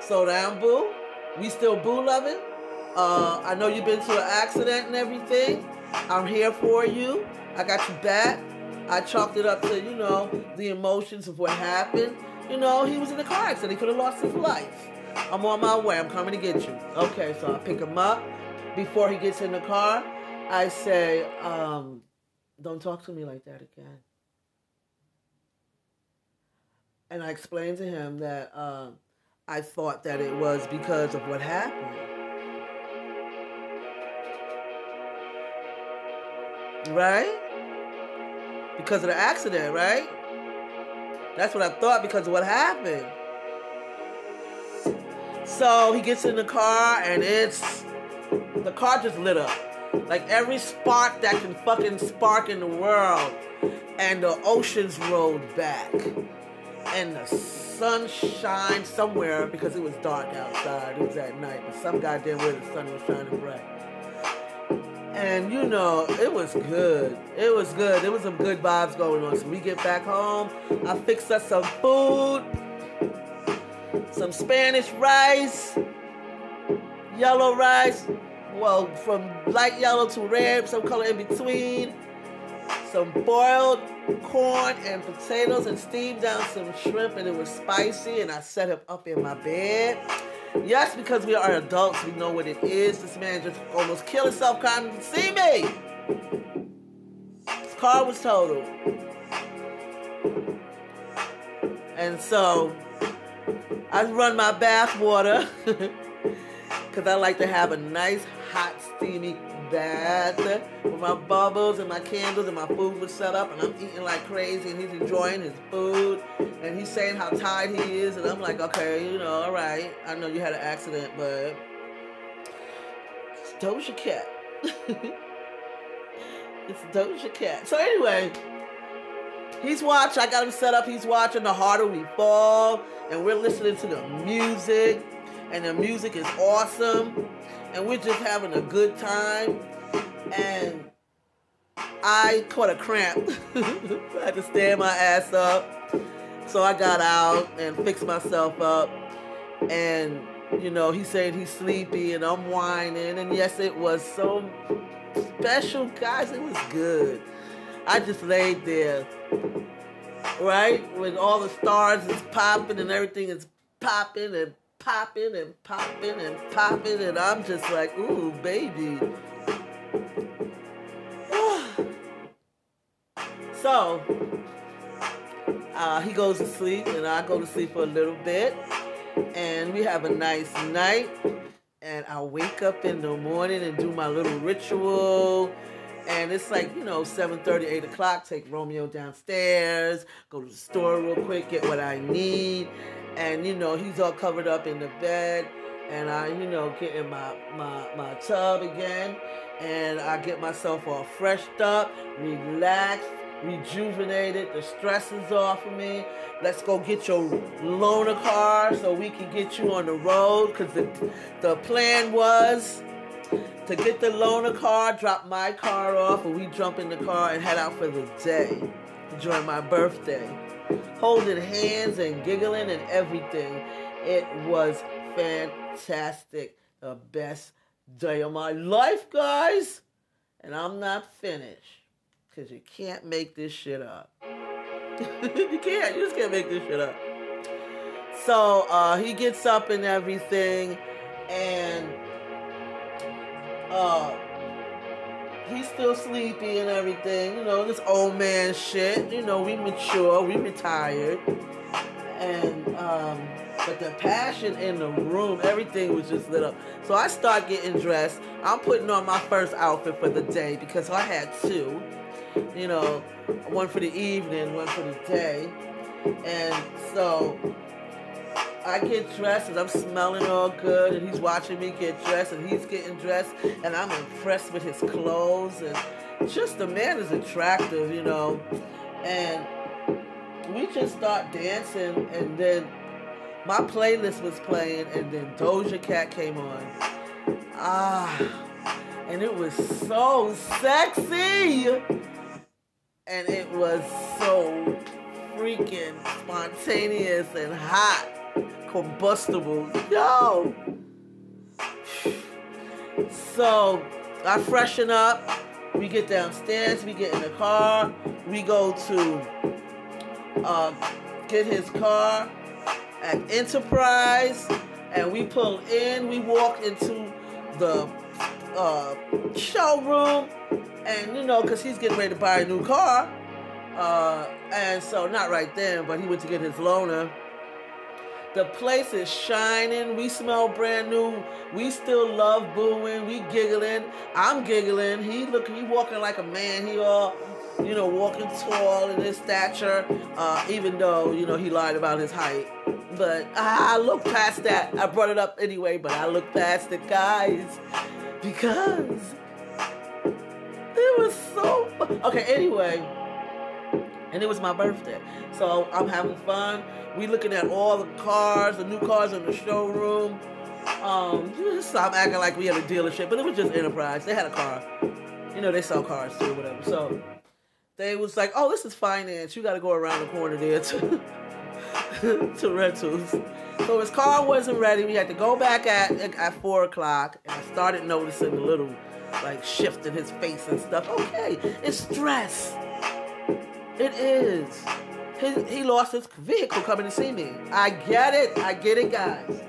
Slow down, boo. we still boo loving. Uh, I know you've been to an accident and everything. I'm here for you. I got you back. I chalked it up to, you know, the emotions of what happened. You know, he was in a car accident. He could have lost his life. I'm on my way. I'm coming to get you. Okay, so I pick him up. Before he gets in the car, I say, um, don't talk to me like that again. And I explained to him that uh, I thought that it was because of what happened. Right? Because of the accident, right? That's what I thought because what happened. So he gets in the car and it's the car just lit up. Like every spark that can fucking spark in the world. And the oceans rolled back. And the sun shined somewhere because it was dark outside. It was at night. But some goddamn way the sun was shining bright. And you know, it was good. It was good. There was some good vibes going on. So we get back home. I fixed us some food. Some Spanish rice. Yellow rice. Well, from light yellow to red, some color in between. Some boiled corn and potatoes and steamed down some shrimp and it was spicy and I set him up in my bed. Yes, because we are adults, we know what it is. This man just almost killed himself coming to see me. His car was totaled. And so I run my bath water because <laughs> I like to have a nice, hot, steamy bath with my bubbles and my candles and my food was set up and I'm eating like crazy and he's enjoying his food and he's saying how tired he is and I'm like, okay, you know, all right. I know you had an accident, but it's Doja Cat. <laughs> it's Doja Cat. So anyway, he's watching. I got him set up. He's watching The Harder We Fall and we're listening to the music and the music is awesome and we're just having a good time. And I caught a cramp. <laughs> I had to stand my ass up. So I got out and fixed myself up. And, you know, he said he's sleepy and I'm whining. And yes, it was so special, guys. It was good. I just laid there, right? When all the stars is popping and everything is popping and popping and popping and popping, and I'm just like, ooh, baby. <sighs> so uh, he goes to sleep, and I go to sleep for a little bit, and we have a nice night. And I wake up in the morning and do my little ritual. And it's like, you know, 7.30, 8 o'clock, take Romeo downstairs, go to the store real quick, get what I need. And you know he's all covered up in the bed. And I, you know, get in my, my, my tub again, and I get myself all freshed up, relaxed, rejuvenated, the stress is off of me. Let's go get your loaner car so we can get you on the road, because the, the plan was to get the loaner car, drop my car off, and we jump in the car and head out for the day during my birthday holding hands and giggling and everything. It was fantastic. The best day of my life, guys. And I'm not finished. Because you can't make this shit up. <laughs> you can't. You just can't make this shit up. So uh, he gets up and everything. And uh, he's still sleepy and everything. You know, this old man shit. You know, we mature, we retired. And, um, but the passion in the room, everything was just lit up. So I start getting dressed. I'm putting on my first outfit for the day because I had two. You know, one for the evening, one for the day. And so I get dressed and I'm smelling all good, and he's watching me get dressed, and he's getting dressed, and I'm impressed with his clothes, and just the man is attractive, you know. And we just start dancing, and then my playlist was playing, and then Doja Cat came on. Ah, and it was so sexy, and it was so freaking spontaneous and hot combustible. Yo! So I freshen up. We get downstairs. We get in the car. We go to uh, get his car at Enterprise, and we pull in. We walk into the uh, showroom, and you know, because he's getting ready to buy a new car. Uh, and so, not right then, but he went to get his loaner. The place is shining. We smell brand new. We still love booing. We giggling. I'm giggling. He look. He walking like a man. He all, you know, walking tall in his stature. Uh, even though you know he lied about his height. But I look past that. I brought it up anyway. But I look past it, guys, because it was so. Okay. Anyway and it was my birthday. So I'm having fun. We looking at all the cars, the new cars in the showroom. Um, stop acting like we had a dealership, but it was just Enterprise. They had a car. You know, they sell cars too, whatever. So they was like, "Oh, this is finance. You got to go around the corner there to <laughs> to rentals." So his car wasn't ready. We had to go back at at four o'clock, and I started noticing a little like shift in his face and stuff. Okay, it's stress. It is. He, he lost his vehicle coming to see me. I get it. I get it, guys.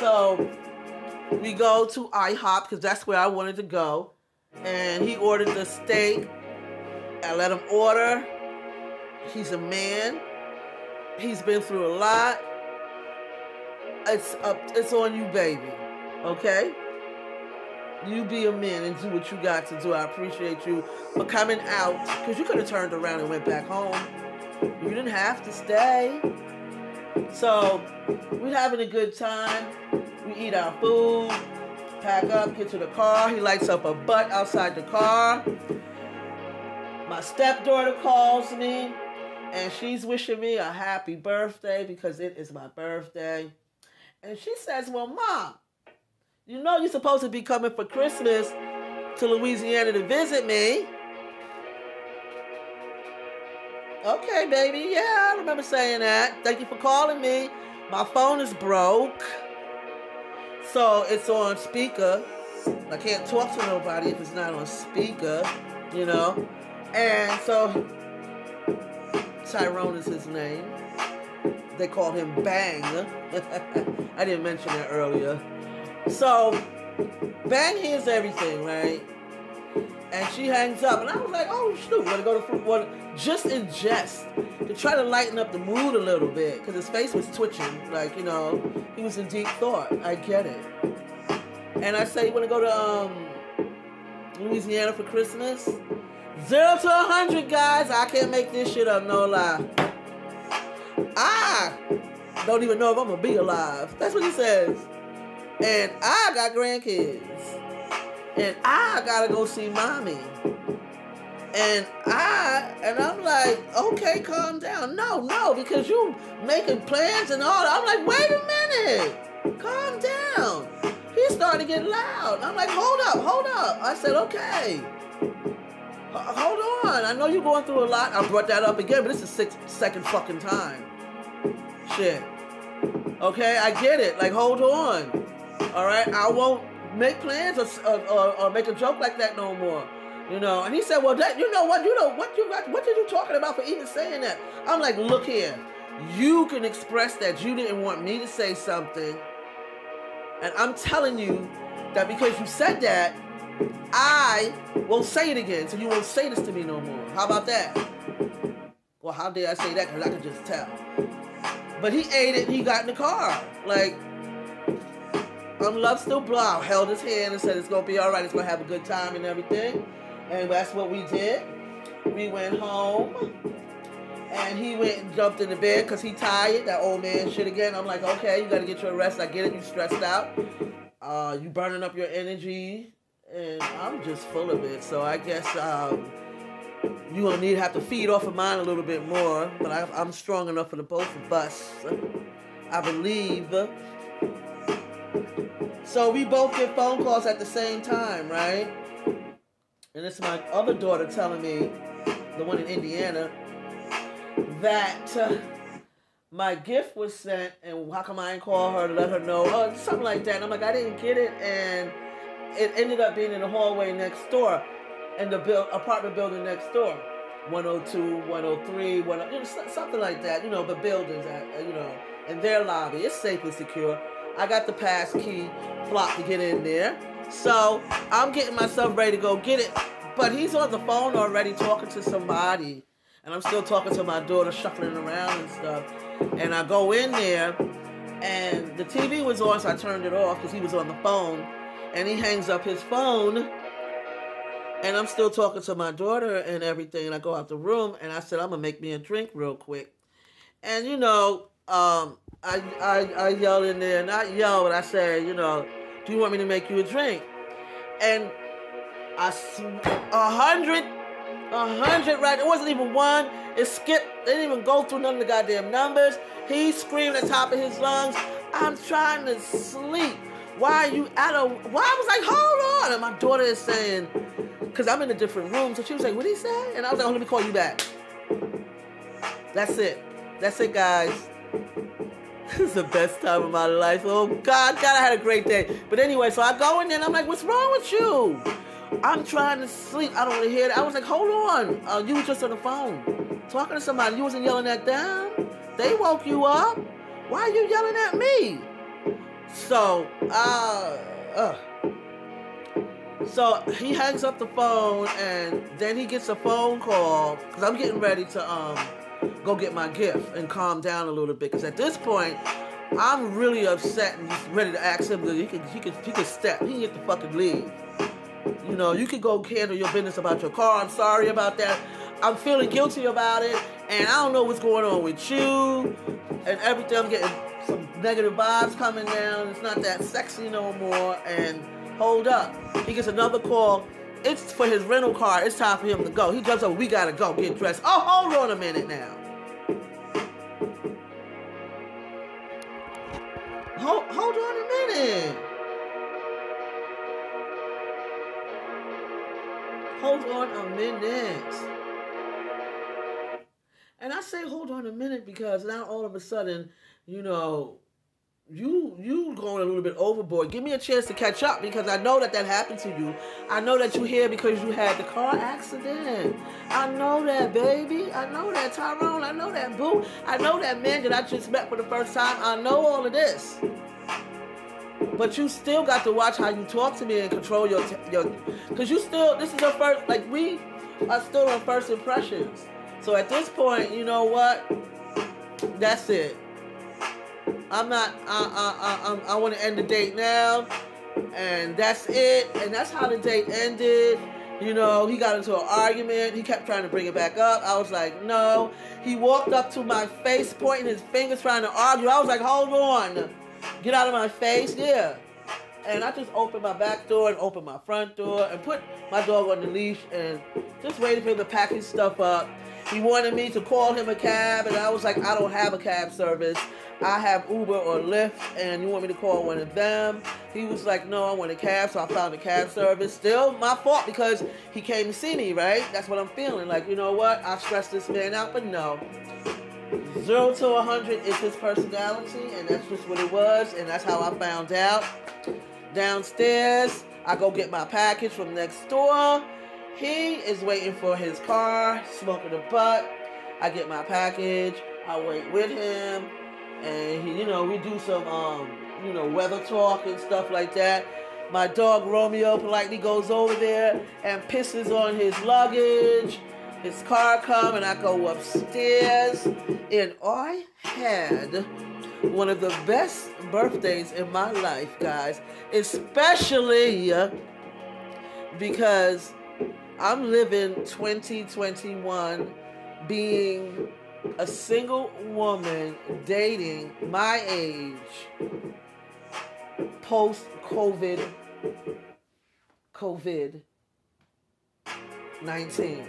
So we go to IHOP because that's where I wanted to go. And he ordered the steak. I let him order. He's a man. He's been through a lot. It's up. It's on you, baby. Okay. You be a man and do what you got to do. I appreciate you for coming out because you could have turned around and went back home. You didn't have to stay. So we're having a good time. We eat our food, pack up, get to the car. He lights up a butt outside the car. My stepdaughter calls me and she's wishing me a happy birthday because it is my birthday. And she says, Well, mom, you know you're supposed to be coming for Christmas to Louisiana to visit me. Okay, baby. Yeah, I remember saying that. Thank you for calling me. My phone is broke. So it's on speaker. I can't talk to nobody if it's not on speaker, you know. And so Tyrone is his name. They call him Bang. <laughs> I didn't mention that earlier. So Bang hears everything, right? And she hangs up, and I was like, "Oh shoot, want to go to well, just in jest to try to lighten up the mood a little bit, because his face was twitching, like you know, he was in deep thought. I get it. And I say, "You want to go to um, Louisiana for Christmas?" Zero to a hundred, guys. I can't make this shit up, no lie. I don't even know if I'm gonna be alive. That's what he says. And I got grandkids. And I gotta go see mommy. And I and I'm like, okay, calm down. No, no, because you making plans and all that. I'm like, wait a minute. Calm down. He started to get loud. I'm like, hold up, hold up. I said, okay. Hold on. I know you're going through a lot. I brought that up again, but this is six second fucking time. Shit. Okay, I get it. Like, hold on. All right, I won't make plans or, or, or, make a joke like that no more. You know, and he said, "Well, that you know what? You know what you got? What are you talking about for even saying that?" I'm like, "Look here, you can express that you didn't want me to say something, and I'm telling you that because you said that, I won't say it again, so you won't say this to me no more. How about that?" Well, how dare I say that? Because I could just tell. But he ate it. He got in the car, like um, Love Still Blah held his hand and said it's gonna be all right. It's gonna have a good time and everything, and that's what we did. We went home, and he went and jumped in the bed because he tired. That old man shit again. I'm like, okay, you gotta get your rest. I get it. You stressed out. Uh, you burning up your energy, and I'm just full of it. So I guess um, you gonna need to have to feed off of mine a little bit more. But I, I'm strong enough for the both of us. I believe. So we both get phone calls at the same time, right? And it's my other daughter telling me, the one in Indiana, that uh, my gift was sent, and how come I didn't call her to let her know? Oh, something like that. And I'm like, I didn't get it, and it ended up being in the hallway next door, in the build, apartment building next door, 102, 103, 10, you know, something like that. You know, the buildings, at, you know, in their lobby. It's safe and secure. I got the pass key flop to get in there. So I'm getting myself ready to go get it. But he's on the phone already talking to somebody. And I'm still talking to my daughter, shuffling around and stuff. And I go in there, and the TV was on, so I turned it off because he was on the phone. And he hangs up his phone. And I'm still talking to my daughter and everything. And I go out the room, and I said, I'm going to make me a drink real quick. And, you know, um, I, I, I yelled in there, not yell, but I said, you know, do you want me to make you a drink? And I, a hundred, a hundred, right? It wasn't even one. It skipped. They didn't even go through none of the goddamn numbers. He screamed at the top of his lungs, I'm trying to sleep. Why are you out of, why? I was like, hold on. And my daughter is saying, because I'm in a different room. So she was like, what did he say? And I was like, oh, let me call you back. That's it. That's it, guys. <laughs> This is the best time of my life. Oh God, God, I had a great day. But anyway, so I go in there and I'm like, what's wrong with you? I'm trying to sleep. I don't want to hear that. I was like, hold on. Uh, you were just on the phone talking to somebody. You wasn't yelling at them. They woke you up. Why are you yelling at me? So, uh, uh. So he hangs up the phone and then he gets a phone call because I'm getting ready to um go get my gift and calm down a little bit. Because at this point, I'm really upset and just ready to ask him that he can he can he can step. He can get the fucking leave. You know, you can go handle your business about your car. I'm sorry about that. I'm feeling guilty about it, and I don't know what's going on with you and everything. I'm getting some negative vibes coming down. It's not that sexy no more. And hold up, he gets another call. It's for his rental car. It's time for him to go. He jumps up. We gotta go get dressed. Oh, hold on a minute now. Hold, hold on a minute. Hold on a minute. And I say hold on a minute because now all of a sudden, you know, you you going a little bit overboard. Give me a chance to catch up because I know that that happened to you. I know that you're here because you had the car accident. I know that, baby. I know that, Tyrone. I know that, boo. I know that man that I just met for the first time. I know all of this. But you still got to watch how you talk to me and control your your, because you still this is your first like we are still on first impressions. So at this point, you know what? That's it. I'm not. I I I, I want to end the date now, and that's it. And that's how the date ended. You know, he got into an argument. He kept trying to bring it back up. I was like, no. He walked up to my face, pointing his fingers, trying to argue. I was like, hold on. Get out of my face. Yeah. And I just opened my back door and opened my front door and put my dog on the leash and just waited for him to pack his stuff up. He wanted me to call him a cab, and I was like, I don't have a cab service. I have Uber or Lyft, and you want me to call one of them? He was like, No, I want a cab, so I found a cab service. Still my fault because he came to see me, right? That's what I'm feeling. Like, you know what? I stressed this man out, but no. Zero to 100 is his personality, and that's just what it was, and that's how I found out. Downstairs, I go get my package from next door. He is waiting for his car, smoking a butt. I get my package. I wait with him, and he, you know, we do some, um, you know, weather talk and stuff like that. My dog Romeo politely goes over there and pisses on his luggage. His car come and I go upstairs, and I had one of the best birthdays in my life, guys. Especially because I'm living 2021 being a single woman dating my age post COVID COVID 19.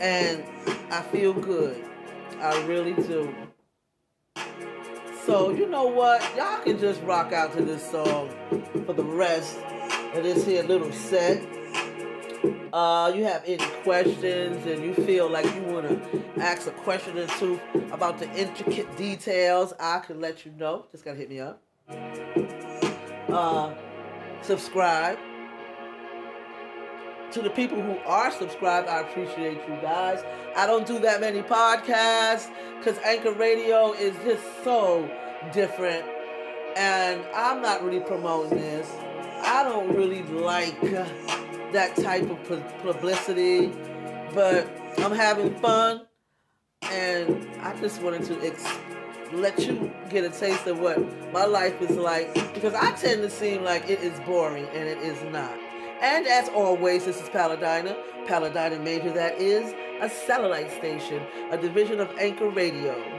And I feel good. I really do. So, you know what? Y'all can just rock out to this song for the rest of this here little set uh, you have any questions and you feel like you want to ask a question or two about the intricate details, I can let you know. Just gotta hit me up. Uh, subscribe. To the people who are subscribed, I appreciate you guys. I don't do that many podcasts because Anchor Radio is just so different. And I'm not really promoting this. I don't really like that type of publicity, but I'm having fun. And I just wanted to ex- let you get a taste of what my life is like because I tend to seem like it is boring and it is not. And as always, this is Paladina, Paladina Major, that is a satellite station, a division of Anchor Radio.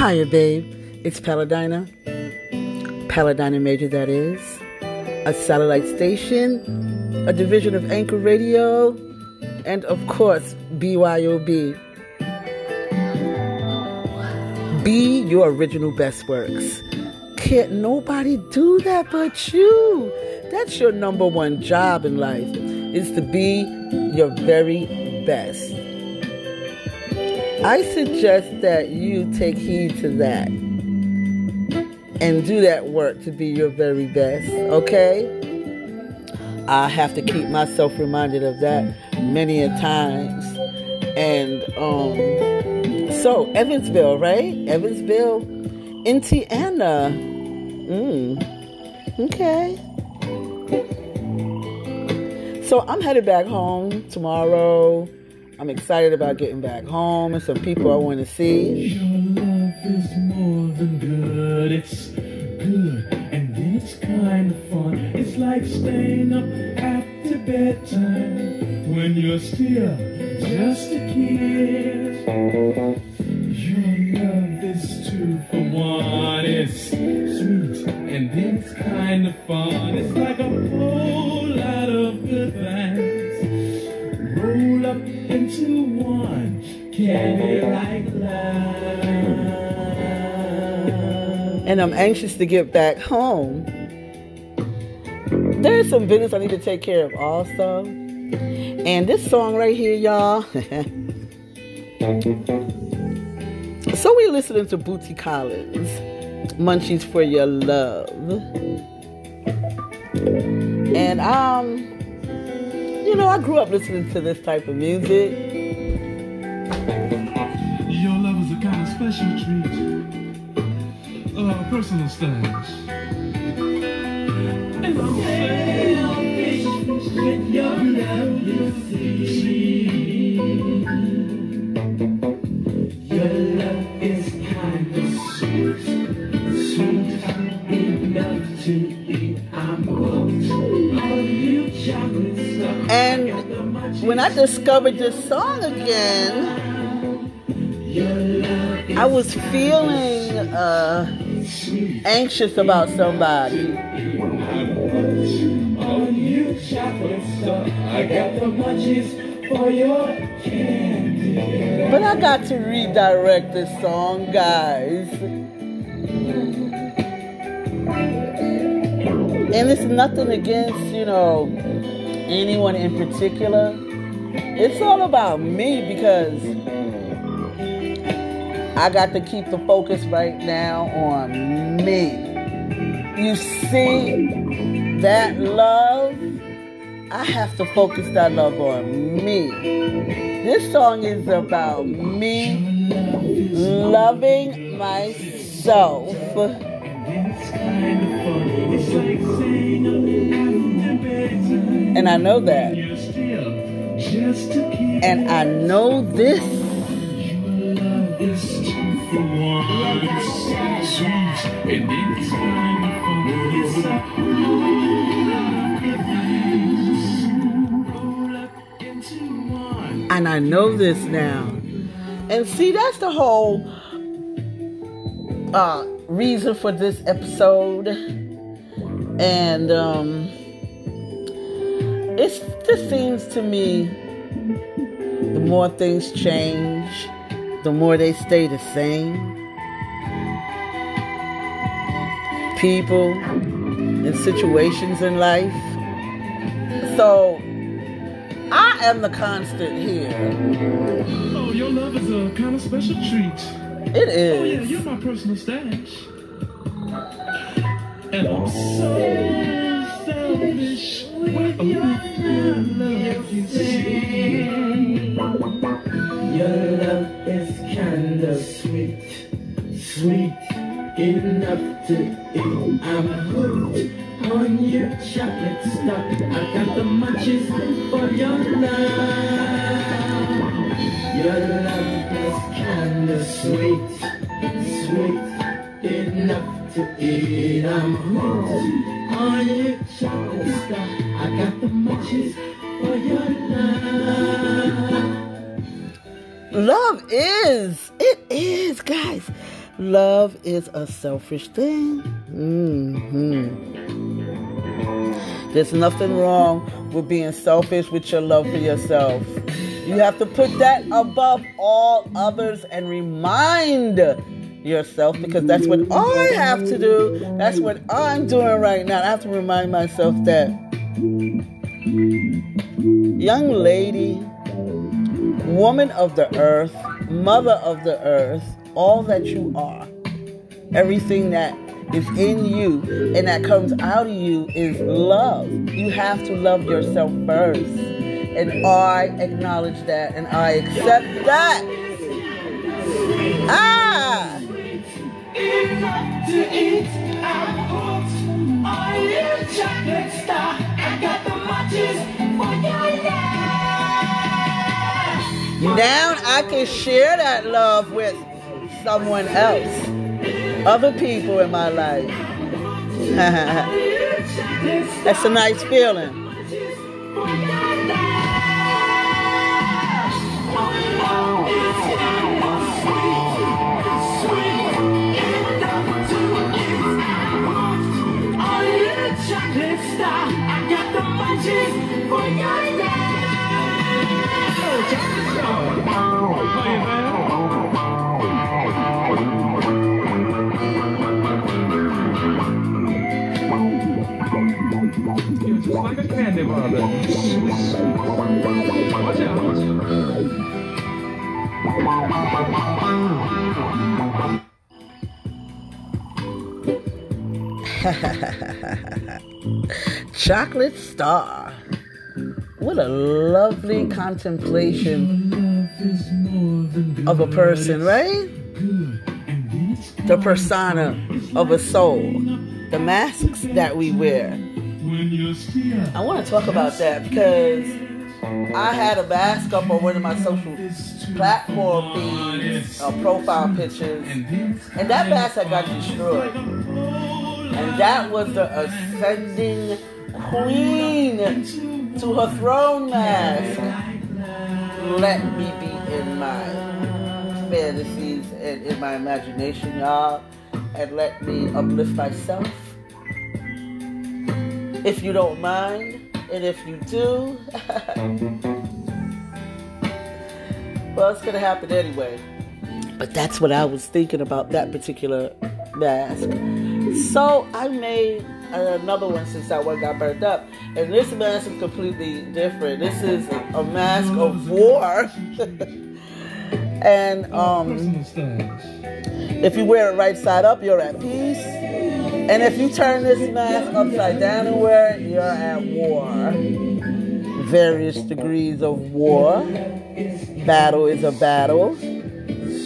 Hiya, babe. It's Paladina. Paladina Major, that is. A satellite station, a division of Anchor Radio, and of course, BYOB. Be your original best works. Can't nobody do that but you. That's your number one job in life, is to be your very best. I suggest that you take heed to that and do that work to be your very best, okay? I have to keep myself reminded of that many a times. And um so Evansville, right? Evansville, Indiana. Mm. Okay. So I'm headed back home tomorrow. I'm excited about getting back home and some people I want to see. Your love is more than good. It's good and then it's kind of fun. It's like staying up after bedtime when you're still just a kid. Two for one. It's sweet and it's kind of fun. It's like a whole lot of good things roll up into one candy like love. And I'm anxious to get back home. There's some business I need to take care of also. And this song right here, y'all. <laughs> so we're listening to Bootsy Collins, Munchies for Your Love. And um, you know, I grew up listening to this type of music. Your love is a kind of special treat. Uh, personal stash. And I'm selfish with your love, you see. When I discovered this song again, I was feeling uh, anxious about somebody. But I got to redirect this song, guys. And it's nothing against, you know, anyone in particular. It's all about me because I got to keep the focus right now on me. You see, that love, I have to focus that love on me. This song is about me loving myself. And I know that. And I know this. And I know this now. And see, that's the whole uh, reason for this episode. And um, it just seems to me the more things change, the more they stay the same. People and situations in life. So I am the constant here. Oh, your love is a kind of special treat. It is. Oh, yeah, you're my personal stash. And I'm so selfish with your love, see. Your love is kind of sweet, sweet enough to eat. I'm hooked on your chocolate stuff. I got the munchies for your love. Your love is kind of sweet, sweet enough to eat. I'm hooked on your chocolate stuff. I got the for your love. Love is. It is, guys. Love is a selfish thing. hmm There's nothing wrong with being selfish with your love for yourself. You have to put that above all others and remind yourself because that's what I have to do. That's what I'm doing right now. I have to remind myself that, young lady, woman of the earth, mother of the earth, all that you are, everything that is in you and that comes out of you is love. You have to love yourself first. And I acknowledge that and I accept that. Ah! I. Now I can share that love with someone else, other people in my life. <laughs> That's a nice feeling. <laughs> Chocolate Star. What a lovely contemplation of a person, right? The persona of a soul, the masks that we wear. I want to talk about that because I had a mask up on one of my social platform feeds, uh, profile pictures, and that had got destroyed. And that was the ascending queen to her throne mask. Let me be in my fantasies and in my imagination, y'all, and let me uplift myself. If you don't mind, and if you do, <laughs> well, it's gonna happen anyway. But that's what I was thinking about that particular mask. So I made another one since that one got burned up. And this mask is completely different. This is a mask of war. <laughs> and um, if you wear it right side up, you're at peace. And if you turn this mask upside down and wear it, you're at war. Various degrees of war. Battle is a battle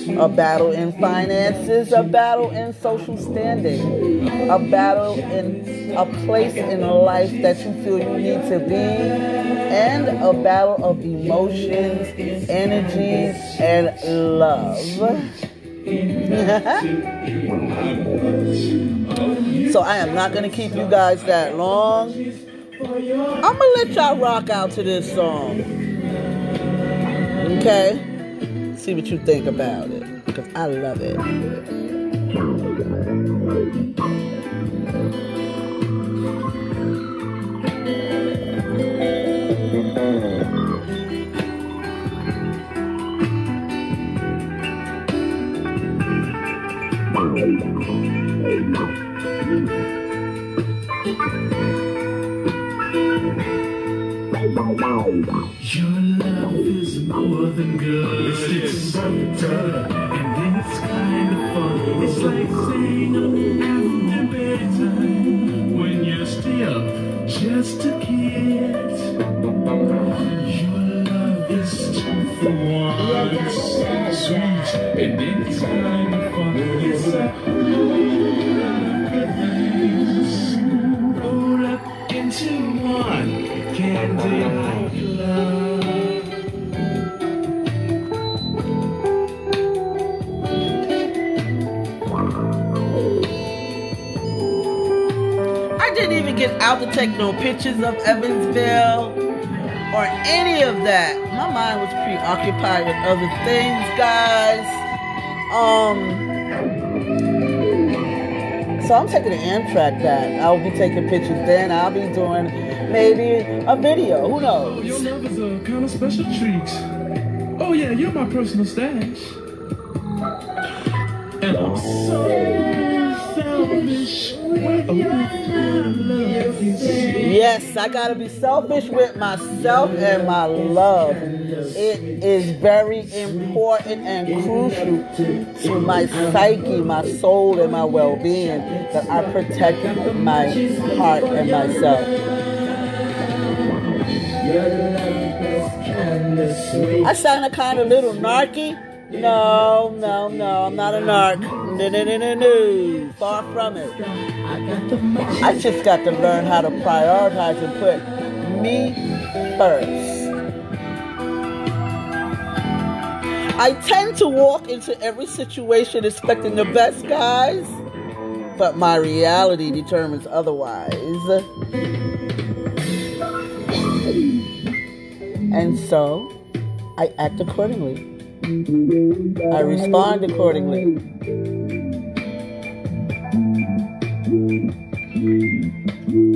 a battle in finances, a battle in social standing, a battle in a place in life that you feel you need to be, and a battle of emotions, energies, and love. <laughs> so I am not going to keep you guys that long. I'm gonna let y'all rock out to this song. Okay? See what you think about it. Because I love it. Your love is more than good. It's better, and then it's kind of fun. It's like staying up after bedtime when you're still just a kid. Your love is two for one, sweet, and it's kind take no pictures of Evansville or any of that. My mind was preoccupied with other things, guys. Um, so I'm taking the Amtrak back. I'll be taking pictures then. I'll be doing maybe a video. Who Oh, knows? your love is a kind of special treat. Oh yeah, you're my personal stash. And I'm so selfish. Yes, I gotta be selfish with myself and my love. It is very important and crucial to my psyche, my soul, and my well being that I protect my heart and myself. I sound a kind of little narky. No, no, no, I'm not a narc. No, no, no, no, no. Far from it. I just got to learn how to prioritize and put me first. I tend to walk into every situation expecting the best, guys, but my reality determines otherwise. And so, I act accordingly. I respond accordingly.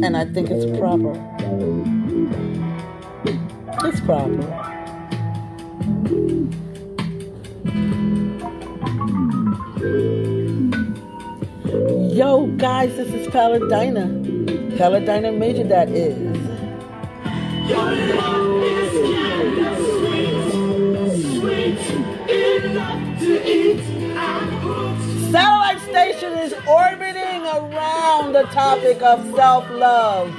And I think it's proper. It's proper. Yo, guys, this is Paladinah. Paladinah Major, that is. Satellite Station is orbiting around the topic of self love.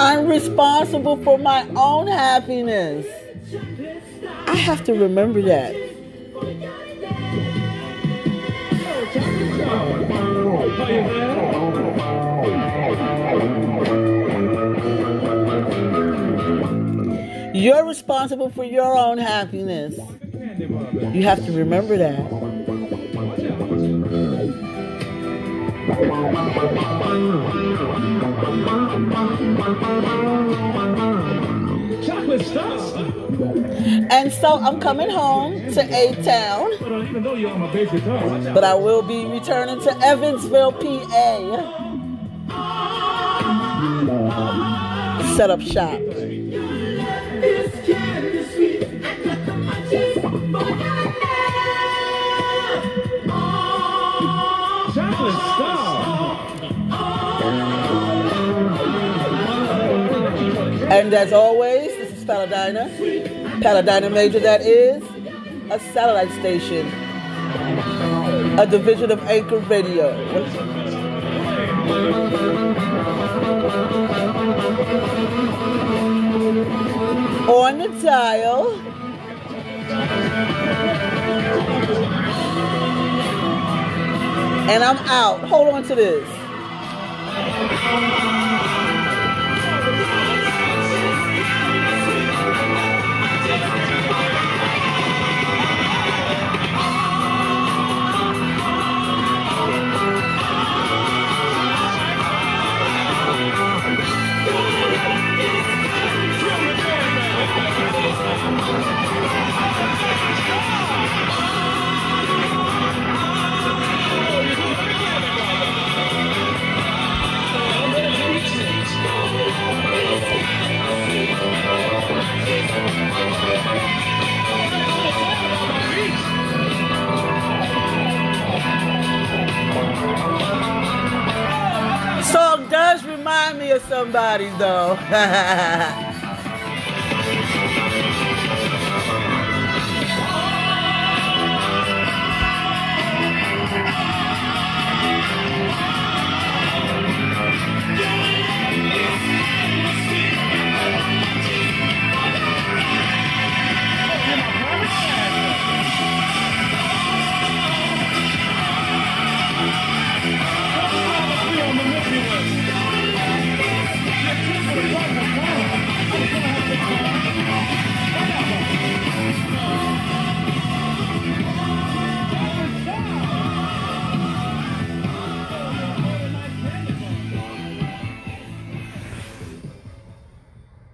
I'm responsible for my own happiness. I have to remember that. You're responsible for your own happiness. You have to remember that. Chocolate stars. And so I'm coming home to A Town, But even though you're on my basic car, but I will be returning to Evansville, PA. Set up shop. And as always, this is Paladinah. Paladinah Major, that is a satellite station, a division of Anchor Radio. On the dial. And I'm out. Hold on to this. remind me of somebody's though. <laughs>